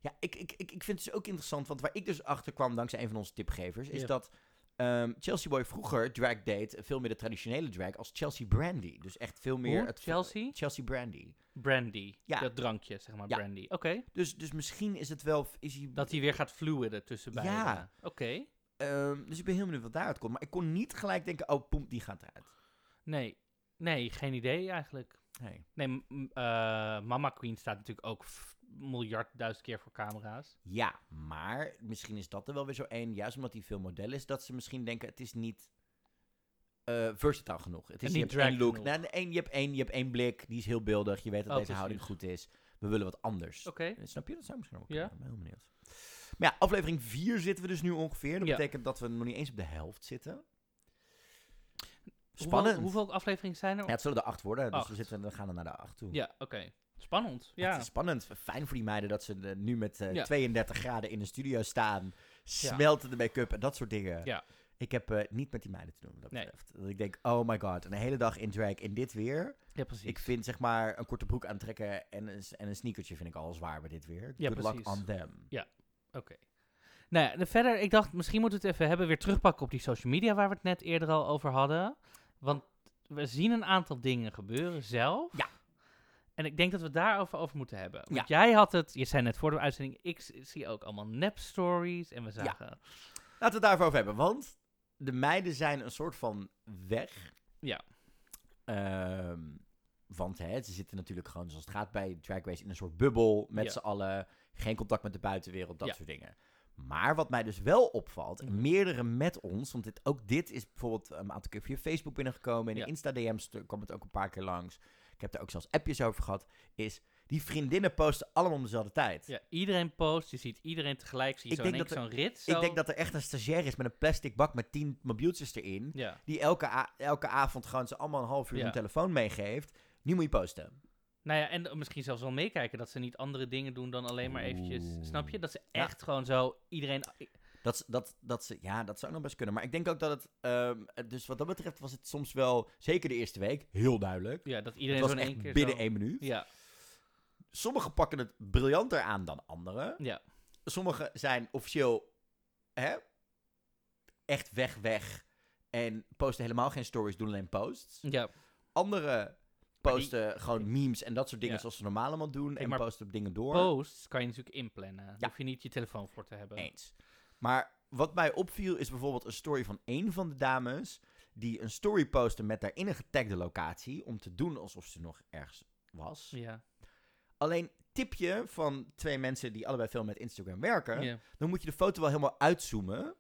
Ja, ik, ik, ik, ik vind het dus ook interessant, want waar ik dus achter kwam dankzij een van onze tipgevers, is Ja. dat ehm, Chelsea Boy vroeger drag deed, veel meer de traditionele drag, als Chelsea Brandy. Dus echt veel meer Hoe? het Chelsea? Chelsea Brandy. Brandy. Ja. Dat drankje, zeg maar, Ja. brandy. Oké. Dus, dus misschien is het wel, is hij, Dat hij weer gaat fluiden tussen beiden. Ja. Oké. ehm, dus ik ben heel benieuwd wat daaruit komt. Maar ik kon niet gelijk denken, oh, poem, die gaat eruit. Nee. Nee, geen idee eigenlijk. Nee. Nee, eh, Mama Queen staat natuurlijk ook miljard duizend keer voor camera's. Ja, maar misschien is dat er wel weer zo één, juist omdat hij veel model is, dat ze misschien denken, het is niet eh versatile genoeg. Het is En je niet hebt één drag look. Nou, één, je, hebt één, je hebt één blik, die is heel beeldig. Je weet dat Oh, deze houding goed is. We willen wat anders. Oké. Eh, Snap je? Dat zou misschien ook Ja. Ik ben heel benieuwd. Maar ja, aflevering 4 zitten we dus nu ongeveer. Dat Ja. betekent dat we nog niet eens op de helft zitten. Spannend. hoeveel afleveringen zijn er? Ja, het zullen er acht worden. Dus Acht. we, zitten, we gaan er naar de acht toe. Ja, oké. Spannend. Ja. Ja. Het is spannend. Fijn voor die meiden dat ze eh, nu met eh, Ja. 32 graden in de studio staan. Smelten de make-up en dat soort dingen. Ja. Ik heb eh, niet met die meiden te doen wat dat Nee. betreft. Dat ik denk, oh my god, een hele dag in drag in dit weer. ja, precies. Ik vind zeg maar een korte broek aantrekken en een, en een sneakertje vind ik al zwaar bij dit weer. Ja, Good luck precies. on them. Oké. Nou ja, de- verder, ik dacht, misschien moeten we het even hebben, weer terugpakken op die social media waar we het net eerder al over hadden. Want we zien een aantal dingen gebeuren zelf. Ja. En ik denk dat we daarover over moeten hebben. Want Ja. jij had het, je zei net voor de uitzending, ik zie ook allemaal nep-stories. En we zagen, Laten we het daarover over hebben, want de meiden zijn een soort van weg. Ja. Ehm, want hè, ze zitten natuurlijk gewoon, zoals het gaat bij Drag Race, in een soort bubbel met Ja. z'n allen. Geen contact met de buitenwereld, dat Ja. soort dingen. Maar wat mij dus wel opvalt, Mhm. meerdere met ons, want dit, ook dit is bijvoorbeeld een aantal keer via Facebook binnengekomen. In Ja. de Insta-DM's kwam het ook een paar keer langs. Ik heb er ook zelfs appjes over gehad. Is die vriendinnen posten allemaal om dezelfde tijd. ja, iedereen post, je ziet iedereen tegelijk, zie je Ik zo denk dat zo'n rit. Zo. Ik denk dat er echt een stagiair is met een plastic bak met tien mobieltjes erin. Ja. Die elke, elke avond gewoon ze allemaal een half uur Ja. hun telefoon meegeeft. Nu moet je posten. Nou ja, en misschien zelfs wel meekijken dat ze niet andere dingen doen dan alleen maar eventjes, Oeh. snap je? Dat ze Ja. echt gewoon zo iedereen... Dat, dat, dat ze, ja, dat zou nog best kunnen. Maar ik denk ook dat het, ehm, dus wat dat betreft was het soms wel, zeker de eerste week, heel duidelijk. Ja, dat iedereen was zo in echt één keer binnen zo... één minuut. Ja, Sommigen pakken het briljanter aan dan anderen. ja. Sommigen zijn officieel hè, echt weg, weg. En posten helemaal geen stories, doen alleen posts. Ja, Anderen posten gewoon memes en dat soort dingen Ja. zoals ze normaal allemaal doen. En posten op dingen door. posts kan je natuurlijk inplannen. Daar Ja. hoef je niet je telefoon voor te hebben. Eens. Maar wat mij opviel is bijvoorbeeld een story van één van de dames. Die een story postte met daarin een getagde locatie. Om te doen alsof ze nog ergens was. Ja. Alleen tipje van twee mensen die allebei veel met Instagram werken. ja. Dan moet je de foto wel helemaal uitzoomen.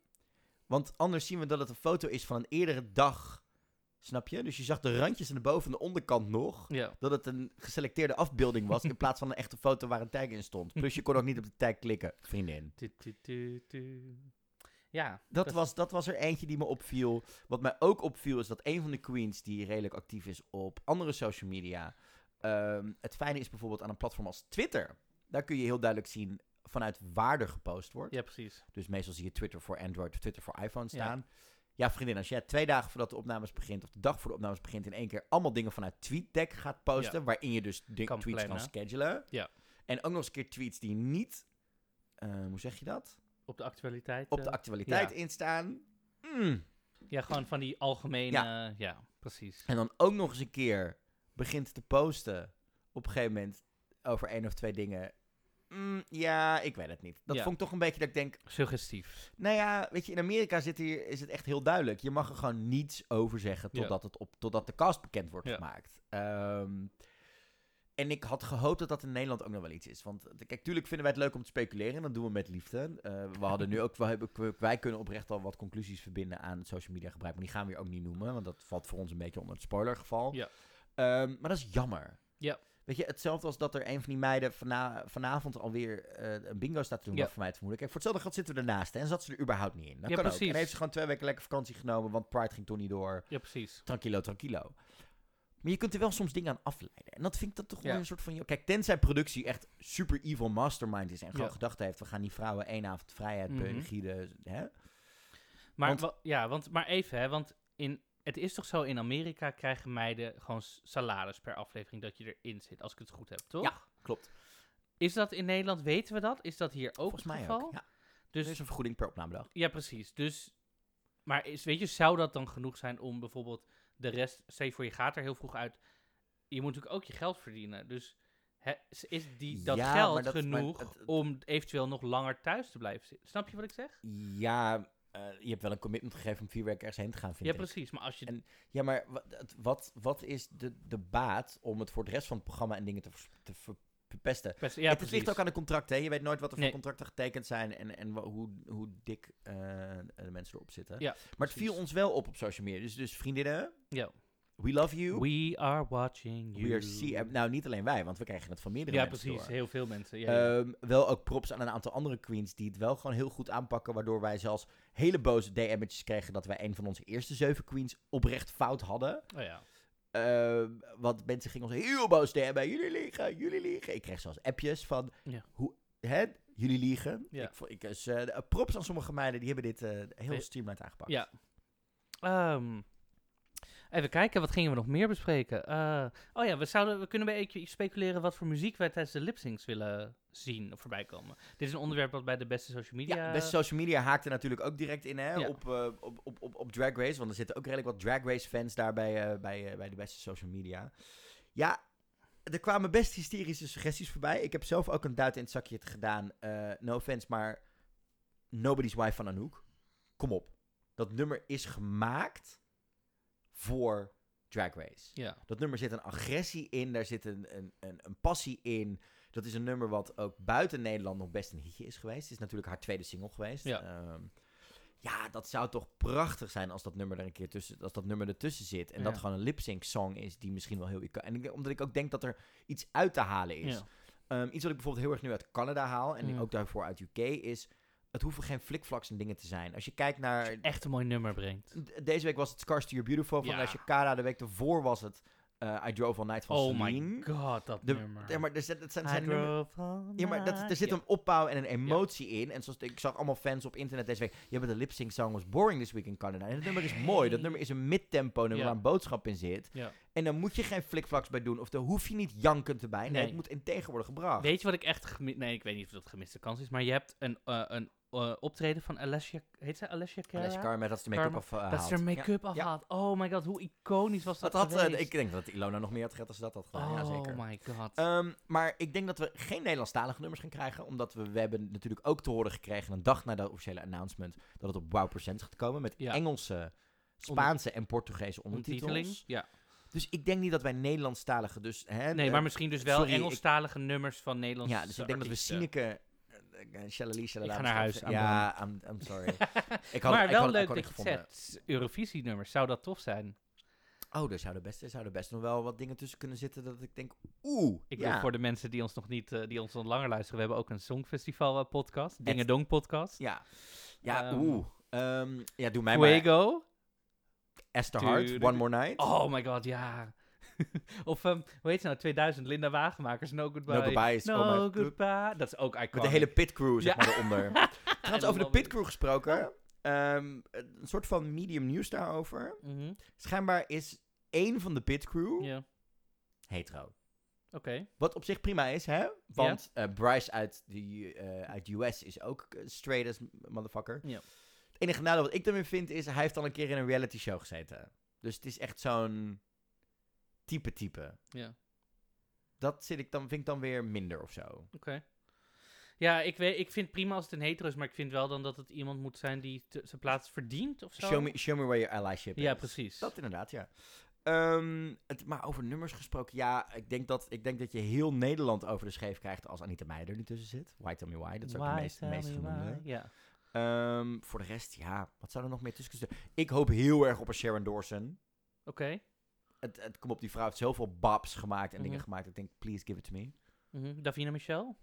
Want anders zien we dat het een foto is van een eerdere dag Snap je? Dus je zag de randjes aan de boven- en de onderkant nog. Ja. Dat het een geselecteerde afbeelding was in plaats van een echte foto waar een tag in stond. Plus je kon ook niet op de tag klikken, vriendin. Ja. Dat was, dat was er eentje die me opviel. Wat mij ook opviel is dat een van de queens die redelijk actief is op andere social media. ehm, het fijne is bijvoorbeeld aan een platform als Twitter. Daar kun je heel duidelijk zien vanuit waar er gepost wordt. Ja, precies. Dus meestal zie je Twitter voor Android of Twitter voor iPhone staan. Ja, vriendin, als jij twee dagen voordat de opnames begint, of de dag voor de opnames begint, in één keer allemaal dingen vanuit TweetDeck gaat posten, waarin je dus Kan tweets kan schedulen. Ja. En ook nog eens een keer tweets die niet, eh, hoe zeg je dat? Op de actualiteit. Op de eh, actualiteit ja. instaan. Mm. Ja, gewoon van die algemene... Ja, precies. En dan ook nog eens een keer begint te posten op een gegeven moment over één of twee dingen. Mm, ja, ik weet het niet. Dat Ja. vond ik toch een beetje dat ik denk, Suggestief. nou ja, weet je, in Amerika zit hier, is het echt heel duidelijk. Je mag er gewoon niets over zeggen Ja. totdat, het op, totdat de cast bekend wordt Ja. gemaakt. Ehm, en ik had gehoopt dat dat in Nederland ook nog wel iets is. Want eh, kijk, tuurlijk vinden wij het leuk om te speculeren. En dat doen we met liefde. Eh, we hadden nu ook, we hebben, wij kunnen oprecht al wat conclusies verbinden aan het social media gebruik. Maar die gaan we hier ook niet noemen. Want dat valt voor ons een beetje onder het spoilergeval. Ja. Ehm, maar dat is jammer. Ja. Weet je, hetzelfde als dat er een van die meiden vana- vanavond alweer eh, een bingo staat te doen. Ja. Wat voor mij het vermoeden. Kijk, voor hetzelfde geld zitten we ernaast. Hè, en zat ze er überhaupt niet in. Dat Ja, kan ook. precies. En heeft ze gewoon twee weken lekker vakantie genomen. Want Pride ging toch niet door. Ja, precies. Tranquilo, tranquilo. Maar je kunt er wel soms dingen aan afleiden. En dat vind ik dat toch Ja. een soort van... joh, Kijk, tenzij productie echt super evil mastermind is... en gewoon Ja. gedacht heeft... we gaan die vrouwen één avond vrijheid begieden. Hè? Maar, Want- ja, want, maar even, hè, want in, het is toch zo, in Amerika krijgen meiden gewoon salaris per aflevering dat je erin zit, als ik het goed heb, toch? Ja. Klopt. Is dat in Nederland, weten we dat? Is dat hier ook Volgens het mij geval? ook. Ja. Dus, Er is een vergoeding per opnamedag. ja, precies. Dus, maar is, weet je, zou dat dan genoeg zijn om bijvoorbeeld de rest, stel voor je gaat er heel vroeg uit, je moet natuurlijk ook je geld verdienen. Dus is- die, dat Ja, geld dat- maar genoeg het- het- om eventueel nog langer thuis te blijven zitten? Snap je wat ik zeg? Ja, eh, je hebt wel een commitment gegeven om vier weken ergens heen te gaan, vind Ja, ik. precies. Maar als je... En- Ja, maar wat, wat, wat is de, de baat om het voor de rest van het programma en dingen te, te ver- verpesten? ja, het, precies. ligt ook aan de contracten. Hè? Je weet nooit wat er Nee. voor contracten getekend zijn en, en hoe, hoe dik eh, de mensen erop zitten. Ja, maar het viel ons wel op op social media. Dus, dus vriendinnen, Ja. We love you. We are watching you. We are see eh, nou, niet alleen wij, want we krijgen het van meerdere Ja, mensen precies. door. Heel veel mensen. Ja, ja. Ehm, wel ook props aan een aantal andere queens die het wel gewoon heel goed aanpakken. Waardoor wij zelfs hele boze DM'tjes kregen dat wij een van onze eerste zeven queens oprecht fout hadden. oh ja. Ehm, want mensen gingen ons heel boos DM'en. Jullie liegen, jullie liegen. Ik kreeg zelfs appjes van, Ja. hoe, hè, jullie liegen. Ja. Ik, ik, dus, props aan sommige meiden, die hebben dit eh, heel streamlined aangepakt. Ja. Ehm, even kijken, wat gingen we nog meer bespreken? Eh, oh ja, we, zouden, we kunnen een beetje speculeren wat voor muziek wij tijdens de lipsyncs willen zien of voorbij komen. Dit is een onderwerp wat bij de beste social media... Ja, beste social media haakte natuurlijk ook direct in hè, Ja. op, eh, op, op, op, op Drag Race. Want er zitten ook redelijk wat Drag Race fans daar bij, eh, bij, bij de beste social media. Ja, er kwamen best hysterische suggesties voorbij. Ik heb zelf ook een duit in het zakje gedaan. No offense, maar Nobody's Wife van Anouk. Kom op. Dat nummer is gemaakt voor Drag Race. Ja. Dat nummer zit een agressie in, daar zit een, een, een, een passie in. Dat is een nummer wat ook buiten Nederland nog best een hitje is geweest. Het is natuurlijk haar tweede single geweest. Ja. Ehm, ja, dat zou toch prachtig zijn als dat nummer er een keer tussen, als dat nummer ertussen zit. En Ja. dat gewoon een lip-sync song is die misschien wel heel... En omdat ik ook denk dat er iets uit te halen is. Ja. Ehm, iets wat ik bijvoorbeeld heel erg nu uit Canada haal en Mm. ook daarvoor uit UK is... Het hoeven geen flikflaks en dingen te zijn. Als je kijkt naar... Echt een mooi nummer brengt. Deze week was het Scars to Your Beautiful van Ja. Alicia Cara. De week ervoor was het eh, I Drove All Night van Oh Celine. my god, dat De, nummer. ja, maar er, zit- het zijn, nummer- ja, maar dat, er zit een opbouw en een emotie in. En zoals ik zag allemaal fans op internet deze week. Ja, maar de lip sync song was boring this week in Canada. En het nummer is mooi. Dat nummer is een mid-tempo nummer waar een boodschap in zit. Ja. En dan moet je geen flikflaks bij doen. Of daar hoef je niet jankend erbij. Nee, Nee. het moet integer worden gebracht. Weet je wat ik echt... Nee, ik weet niet of dat gemiste kans is, maar je hebt een, eh, een eh, optreden van Alessia... Heet ze Alessia Cara? Alicia Cara met dat ze de make-up Karma. af, Dat ze er make-up afhaalt. Oh my god, hoe iconisch was dat Dat had, eh, ik denk dat Ilona nog meer had gehad als ze dat had gedaan. oh ja, zeker. my god. Ehm, maar ik denk dat we geen Nederlandstalige nummers gaan krijgen. Omdat we, we hebben natuurlijk ook te horen gekregen, een dag na de officiële announcement, dat het op Wow Percent gaat komen. Met Ja. Engelse, Spaanse en Portugese ondertitels. Ja. Dus ik denk niet dat wij Nederlandstalige dus... Hè, Nee, eh, maar misschien dus wel sorry, ik- Engelstalige nummers van Nederlandse Ja, dus ik denk dat we. Sineke... uh, Shalali, shalala, Ik ga naar huis, I'm Ja, I'm, I'm sorry. ik had, maar ik wel had leuk iconic dat je het gevonden. zet. Eurovisie-nummers, zou dat tof zijn? Oh, er zouden best, er zouden best nog wel wat dingen tussen kunnen zitten dat ik denk, oeh, Ik ja. wil voor de mensen die ons nog niet, eh, die ons nog langer luisteren, we hebben ook een Songfestival eh, podcast, Het- Dingedong podcast. Ja, ja Ehm, oeh. Ehm, ja, doe mij maar Fuego. Esther Hart. One More Night. Oh my god, ja. of, ehm, hoe heet ze nou, 2000, Linda Wagenmakers, No Goodbye. No Goodbye is No oh Goodbye. Dat is ook iconic. Met de hele pitcrew, zeg Ja. maar, eronder. Trouwens, over de pitcrew gesproken. ehm, een soort van medium nieuws daarover. Mhm, Schijnbaar is één van de pitcrew Ja, hetero. oké. Wat op zich prima is, hè? Want eh, Bryce uit de eh, uit US is ook eh, straight as motherfucker. Ja. Het enige nadeel wat ik ermee vind is, hij heeft al een keer in een reality show gezeten. Dus het is echt zo'n type type. Ja, Dat zit ik dan, vind ik dan weer minder of zo. oké. Ja, ik, weet, ik vind prima als het een hetero is, maar ik vind wel dan dat het iemand moet zijn die te- zijn plaats verdient of zo. Show me, show me where your allyship Ja, is. precies. Dat inderdaad, ja. Ehm, het, maar over nummers gesproken, ja, ik denk, dat, ik denk dat je heel Nederland over de scheef krijgt als Anita Meijer er niet tussen zit. Why Tell Me Why, dat is ook de meest, meest me genoemde. Ja. Ehm, voor de rest, ja, wat zou er nog meer tussen zitten? Ik hoop heel erg op een Sharon Dawson. Oké. Het, het, kom op, die vrouw heeft zoveel babs gemaakt en dingen Mhm. gemaakt. Ik denk, please give it to me. Mhm. Davina Michel?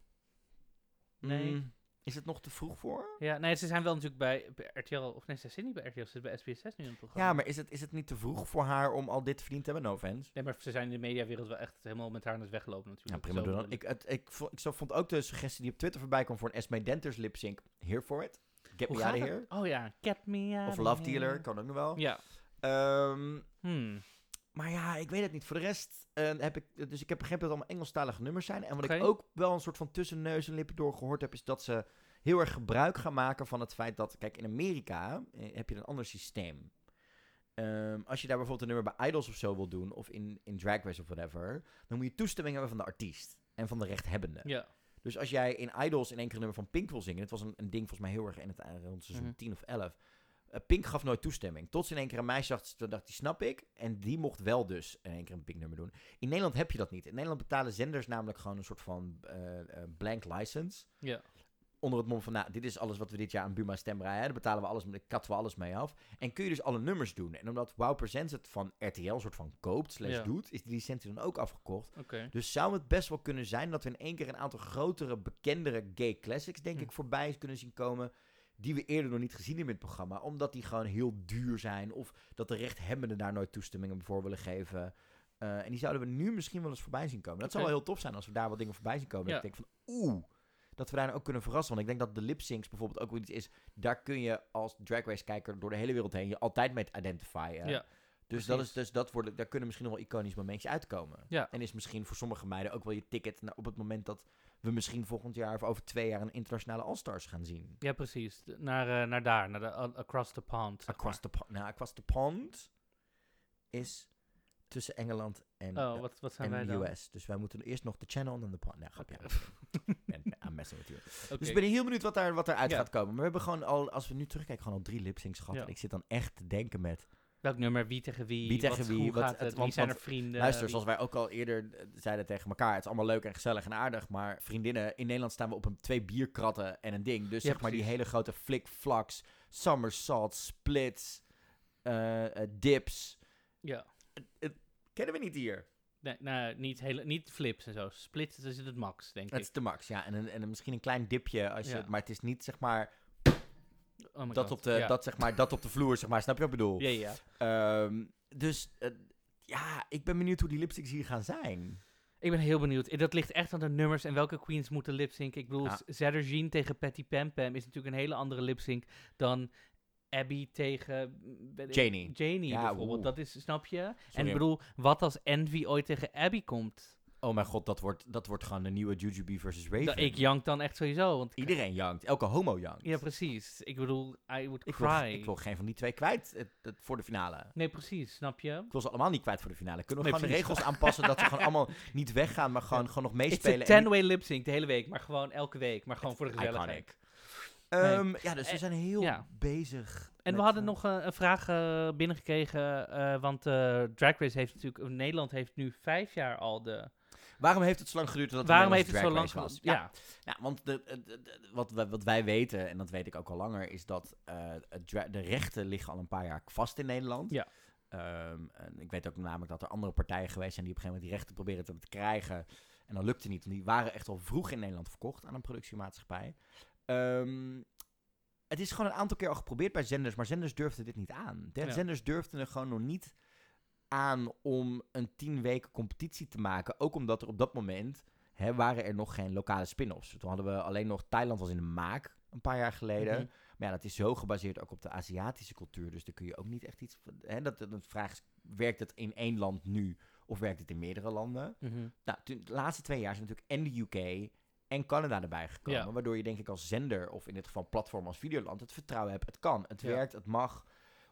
Nee. Mm, is het nog te vroeg voor? Ja, nee, ze zijn wel natuurlijk bij, bij RTL, of nee, ze zit niet bij RTL, ze zit bij SBS6 nu in het programma. Ja, maar is het, is het niet te vroeg voor haar om al dit verdiend te hebben? No offense. Nee, maar ze zijn in de mediawereld wel echt helemaal met haar aan het weggelopen Ja, natuurlijk. prima Zo doen dan. Ik, het, ik, vond, ik zo vond ook de suggestie die op Twitter voorbij kwam voor een Esme Denters lip sync. Here for it. Get Hoe me out of here. Oh ja, Get Me Out Of of Love. Dealer, kan ook nog wel. Ja. Ehm, Hmm. Maar ja, ik weet het niet. Voor de rest eh, heb ik... Dus ik heb begrepen dat het allemaal Engelstalige nummers zijn. En wat ik ook wel een soort van tussen neus en lippen door gehoord heb... is dat ze heel erg gebruik gaan maken van het feit dat... Kijk, in Amerika eh, heb je een ander systeem. Ehm, als je daar bijvoorbeeld een nummer bij Idols of zo wil doen... of in, in Drag Race of whatever... dan moet je toestemming hebben van de artiest. En van de rechthebbende. Ja. Dus als jij in Idols in één keer een nummer van Pink wil zingen... het was een, een ding volgens mij heel erg in het rond seizoen Mhm. 10 of 11... eh, Pink gaf nooit toestemming. Tot ze in één keer een meisje toen dacht die snap ik. En die mocht wel dus in één keer een Pink nummer doen. In Nederland heb je dat niet. In Nederland betalen zenders namelijk gewoon een soort van eh, eh, blank license. Ja. Onder het mom van, nou, dit is alles wat we dit jaar aan Buma stemrij hebben. Daar betalen we alles, daar katten we alles mee af. En kun je dus alle nummers doen. En omdat Wow Presents het van RTL een soort van koopt, slash Ja. doet, is die licentie dan ook afgekocht. Oké. Dus zou het best wel kunnen zijn dat we in één keer een aantal grotere, bekendere gay classics, denk Hm. ik, voorbij kunnen zien komen. Die we eerder nog niet gezien hebben in het programma. Omdat die gewoon heel duur zijn. Of dat de rechthebbenden daar nooit toestemmingen voor willen geven. Eh, en die zouden we nu misschien wel eens voorbij zien komen. Dat zou wel heel tof zijn als we daar wat dingen voorbij zien komen. Ja. Dat ik denk van, oeh, dat we daar ook kunnen verrassen. Want ik denk dat de lip syncs bijvoorbeeld ook wel iets is. Daar kun je als Drag Race kijker door de hele wereld heen je altijd mee identifieren. Ja. Dus, dat, is, dus dat worden, daar kunnen misschien nog wel iconisch momentjes uitkomen. Ja. En is misschien voor sommige meiden ook wel je ticket naar, op het moment dat we misschien volgend jaar of over twee jaar een internationale All-Stars gaan zien. Ja, precies. Naar, eh, naar daar, naar de Across the Pond. Across the, pond, nou, across the Pond is tussen Engeland en. Oh, wat, wat zijn en wij de dan? US. Dus wij moeten eerst nog de channel en dan de pond. Nou, grapje. En, I'm messing with you. Oké. Dus ik ben heel benieuwd wat, daar, wat eruit Ja. gaat komen. Maar we hebben gewoon al, als we nu terugkijken, gewoon al drie lip-syncs gehad. Ja. En ik zit dan echt te denken met... Welk nummer, wie tegen wie, Wie tegen wat, wie, hoe wat- gaat het- het, wie want- zijn er vrienden? Luister, wie- zoals wij ook al eerder zeiden tegen elkaar, het is allemaal leuk en gezellig en aardig, maar vriendinnen, in Nederland staan we op een twee bierkratten en een ding. Dus Ja, zeg maar die hele grote flick-flaks, somersault, splits, eh, eh, dips, Ja. kennen we niet hier. Nee, nou, niet, hele, niet flips en zo. Splits is het max, denk Het ik. is de max, ja. En, een, en misschien een klein dipje, als je, Ja. maar het is niet zeg maar Oh dat God. op, de, ja. dat, zeg maar dat op de vloer, zeg maar. Snap je wat ik bedoel? Ja, ja. Ehm, dus eh, ja, ik ben benieuwd hoe die lipsticks hier gaan zijn. Ik ben heel benieuwd. Dat ligt echt aan de nummers en welke queens moeten lipsynken. Ik bedoel, Ja. tegen Patty Pam Pam is natuurlijk een hele andere lipsync dan Abby tegen Janie. Janie Ja, bijvoorbeeld. Dat is, snap je? En ik bedoel, wat als Envy ooit tegen Abby komt? Oh mijn god, dat wordt, dat wordt gewoon de nieuwe Jujubee versus Raven. Dan, ik jank dan echt sowieso. Want Iedereen jankt. Elke homo jankt. Ja, precies. Ik bedoel, I would ik, cry. wil, ik wil geen van die twee kwijt het, het- voor de finale. Nee, precies, snap je? Ik wil ze allemaal niet kwijt voor de finale. Kunnen we Nee, gewoon de regels aanpassen dat ze gewoon allemaal niet weggaan, maar gewoon, gewoon nog meespelen. een en ten-way lip-sync de hele week, maar gewoon elke week. Maar gewoon voor de gezelligheid. Iconic. Ehm, ja, dus we Eh, zijn heel ja. bezig. En we hadden eh, nog eh, een vraag eh, binnengekregen, want Drag Race heeft natuurlijk, Nederland heeft nu vijf jaar al de... Waarom heeft het zo lang geduurd dat Waarom heeft het zo lang geduurd? Ja, Ja, want de, de- de- de- wat, wij- wat wij weten, en dat weet ik ook al langer, is dat eh, de rechten liggen al een paar jaar vast in Nederland. Ja. Ehm, en ik weet ook namelijk dat er andere partijen geweest zijn die op een gegeven moment die rechten proberen te, krijgen. En dat lukte niet. Want die waren echt al vroeg in Nederland verkocht aan een productiemaatschappij. Ehm, het is gewoon een aantal keer al geprobeerd bij zenders, maar zenders durfden dit niet aan. De Ja. Zenders durfden er gewoon nog niet aan om een tien weken competitie te maken. Ook omdat er op dat moment hè, waren er nog geen lokale spin-offs. Toen hadden we alleen nog Thailand was in de maak een paar jaar geleden. Mhm. Maar ja, dat is zo gebaseerd ook op de Aziatische cultuur. Dus daar kun je ook niet echt iets. Hè, dat, dat vraag is, werkt het in één land nu of werkt het in meerdere landen? Mhm. Nou, toen- de laatste twee jaar zijn natuurlijk en de UK en Canada erbij gekomen. Ja. Waardoor je denk ik als zender, of in dit geval platform als Videoland, het vertrouwen hebt. Het kan, het Ja. werkt, het mag.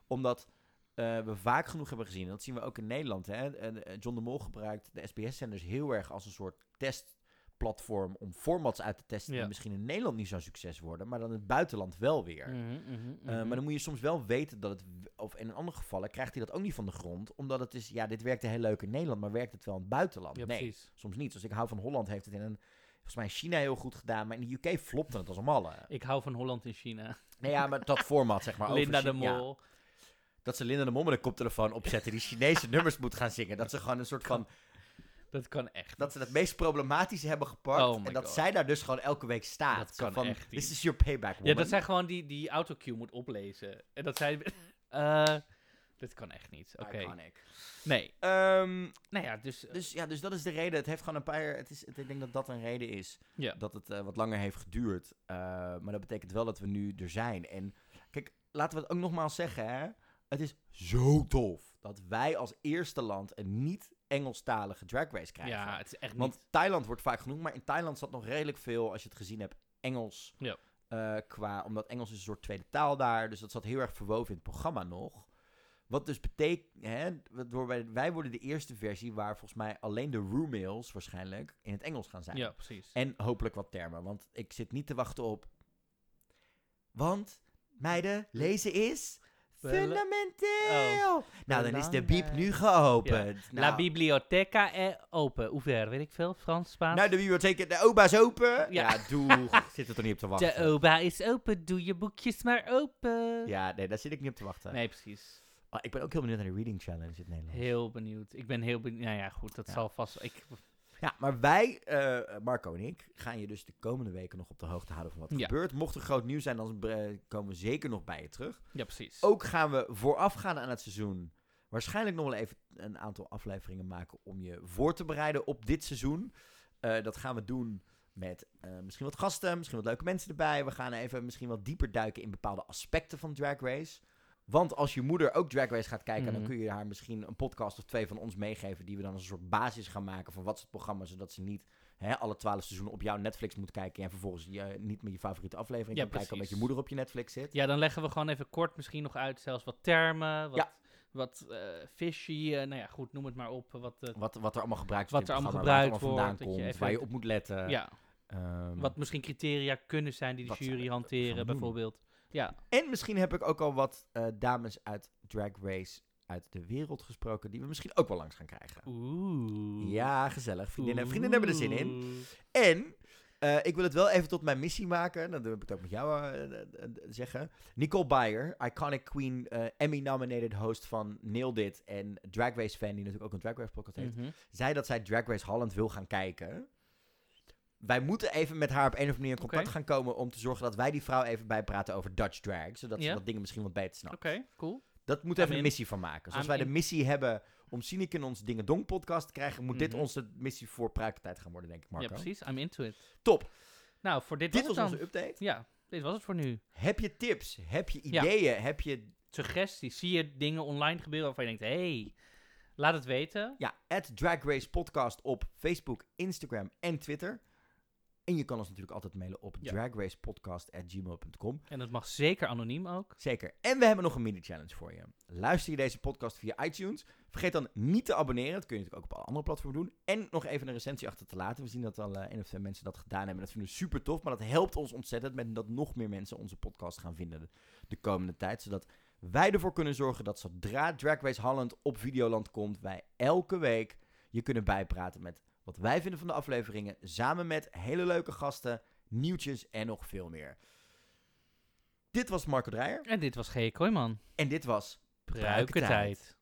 Omdat eh, we vaak genoeg hebben gezien, en dat zien we ook in Nederland. Hè, eh, John de Mol gebruikt de SBS-zenders heel erg als een soort testplatform om formats uit te testen Ja. die misschien in Nederland niet zo'n succes worden, maar dan in het buitenland wel weer. Mhm, mhm, Uh, mhm. maar dan moet je soms wel weten dat het, of in andere gevallen krijgt hij dat ook niet van de grond, omdat het is, ja, dit werkte heel leuk in Nederland, maar werkt het wel in het buitenland? ja, nee, precies. soms niet. Zoals ik hou van Holland heeft het in een, volgens mij in China heel goed gedaan, maar in de UK flopte het als een malle. Ik hou van Holland in China. Nee, ja, maar dat format, zeg maar. over Linda de Chi- ja, Mol. Dat ze Linda de Mol met een koptelefoon opzetten, die Chinese nummers moet gaan zingen. Dat ze gewoon een soort van, Dat kan echt. dat ze het meest problematische hebben gepakt, Oh en dat God. zij daar dus gewoon elke week staat. Dat kan van, echt This is your payback, Ja, woman. dat zij gewoon die, die autocue moet oplezen. En dat zij... eh dit kan echt niet. Oké. Iconic. Nee. Ehm, Nou ja, dus... Dus ja, dus dat is de reden. Het heeft gewoon een paar jaar. Het is, het- ik denk dat dat een reden is. Ja. Dat het eh, wat langer heeft geduurd. Eh, maar dat betekent wel dat we nu er zijn. En kijk, laten we het ook nogmaals zeggen. Hè? Het is zo tof dat wij als eerste land een niet-Engelstalige drag race krijgen. ja, het is echt Want niet... Thailand wordt vaak genoemd, maar in Thailand zat nog redelijk veel, als je het gezien hebt, Engels. Ja. Eh, qua, omdat Engels is een soort tweede taal daar. Dus dat zat heel erg verwoven in het programma nog. Wat dus betekent, hè, waardoor wij, wij worden de eerste versie waar volgens mij alleen de roommails waarschijnlijk in het Engels gaan zijn. Ja, precies. En hopelijk wat termen, want ik zit niet te wachten op. Want, meiden, lezen is Fundamenteel. nou, dan is de biep Belangrijk. nu geopend. La Nou, biblioteca è open. Ouvert, weet ik veel. Frans, Spaans. Nou, de bibliotheek, de oba is open. Ja, Ja. doe. Zit er toch niet op te wachten? de oba is open. Doe je boekjes maar open. Ja, nee, daar zit ik niet op te wachten. Nee, precies. Oh, ik ben ook heel benieuwd naar de Reading Challenge in het Nederlands. Heel benieuwd. Ik ben heel benieuwd. Nou ja, goed. Dat Ja. zal vast... Ik, Ja, maar wij, eh, Marco en ik, gaan je dus de komende weken nog op de hoogte houden van wat er Ja. gebeurt. Mocht er groot nieuws zijn, dan eh, komen we zeker nog bij je terug. ja, precies. Ook gaan we voorafgaan aan het seizoen waarschijnlijk nog wel even een aantal afleveringen maken om je voor te bereiden op dit seizoen. Eh, dat gaan we doen met misschien wat gasten, misschien wat leuke mensen erbij. We gaan even misschien wat dieper duiken in bepaalde aspecten van Drag Race. Want als je moeder ook Drag Race gaat kijken, dan Mhm. kun je haar misschien een podcast of twee van ons meegeven. Die we dan als een soort basis gaan maken van wat is het programma. Zodat ze niet hè, alle twaalf seizoenen op jouw Netflix moet kijken. En vervolgens je, niet met je favoriete aflevering Ja, kan kijken. Omdat je moeder op je Netflix zit. Ja, dan leggen we gewoon even kort misschien nog uit zelfs wat termen. Wat, Ja. wat eh, fishy. eh, nou ja, goed, noem het maar op. Wat, eh, Wat, wat er allemaal gebruikt Wat wordt in er allemaal gebruikt vandaan wordt, je komt, even- waar je op moet letten. ja, Ehm, wat misschien criteria kunnen zijn die de wat jury er hanteren, bijvoorbeeld. Ja, En misschien heb ik ook al wat eh, dames uit Drag Race uit de wereld gesproken, die we misschien ook wel langs gaan krijgen. oeh. Ja, gezellig. Vriendinnen, vriendinnen hebben er zin in. En eh, ik wil het wel even tot mijn missie maken. Dat heb ik het ook met jou eh, zeggen. Nicole Byer, iconic queen, Emmy-nominated host van Nailed It en Drag Race fan, die natuurlijk ook een Drag Race podcast heeft, Mhm. zei dat zij Drag Race Holland wil gaan kijken. Wij moeten even met haar op een of andere manier in contact gaan komen om te zorgen dat wij die vrouw even bijpraten over Dutch drag. Zodat ze dat dingen misschien wat beter snapt. Oké, cool. Dat moet even een missie van maken. Zoals I'm wij de missie hebben om Cineke in ons Dingen Dong podcast te krijgen, moet dit Mhm. onze missie voor pruikertijd gaan worden, denk ik, Marco. Ja, precies. I'm into it. Top. Nou, voor dit, Dit was onze update. Ja, dit was het voor nu. Heb je tips? Heb je Ja. ideeën? Heb je Suggesties. Zie je dingen online gebeuren waarvan je denkt, hey, laat het weten. ja, at Drag Race Podcast op Facebook, Instagram en Twitter. En je kan ons natuurlijk altijd mailen op Ja. dragracepodcast.gmail.com. En dat mag zeker anoniem ook. Zeker. En we hebben nog een mini-challenge voor je. Luister je deze podcast via iTunes? Vergeet dan niet te abonneren. Dat kun je natuurlijk ook op alle andere platformen doen. En nog even een recensie achter te laten. We zien dat al eh één of twee mensen dat gedaan hebben. Dat vinden we super tof. Maar dat helpt ons ontzettend met dat nog meer mensen onze podcast gaan vinden de, de komende tijd. Zodat wij ervoor kunnen zorgen dat zodra Drag Race Holland op Videoland komt, wij elke week je kunnen bijpraten met wat wij vinden van de afleveringen. Samen met hele leuke gasten, nieuwtjes en nog veel meer. Dit was Marco Dreyer. En dit was G. Kooijman. En dit was Pruikentijd.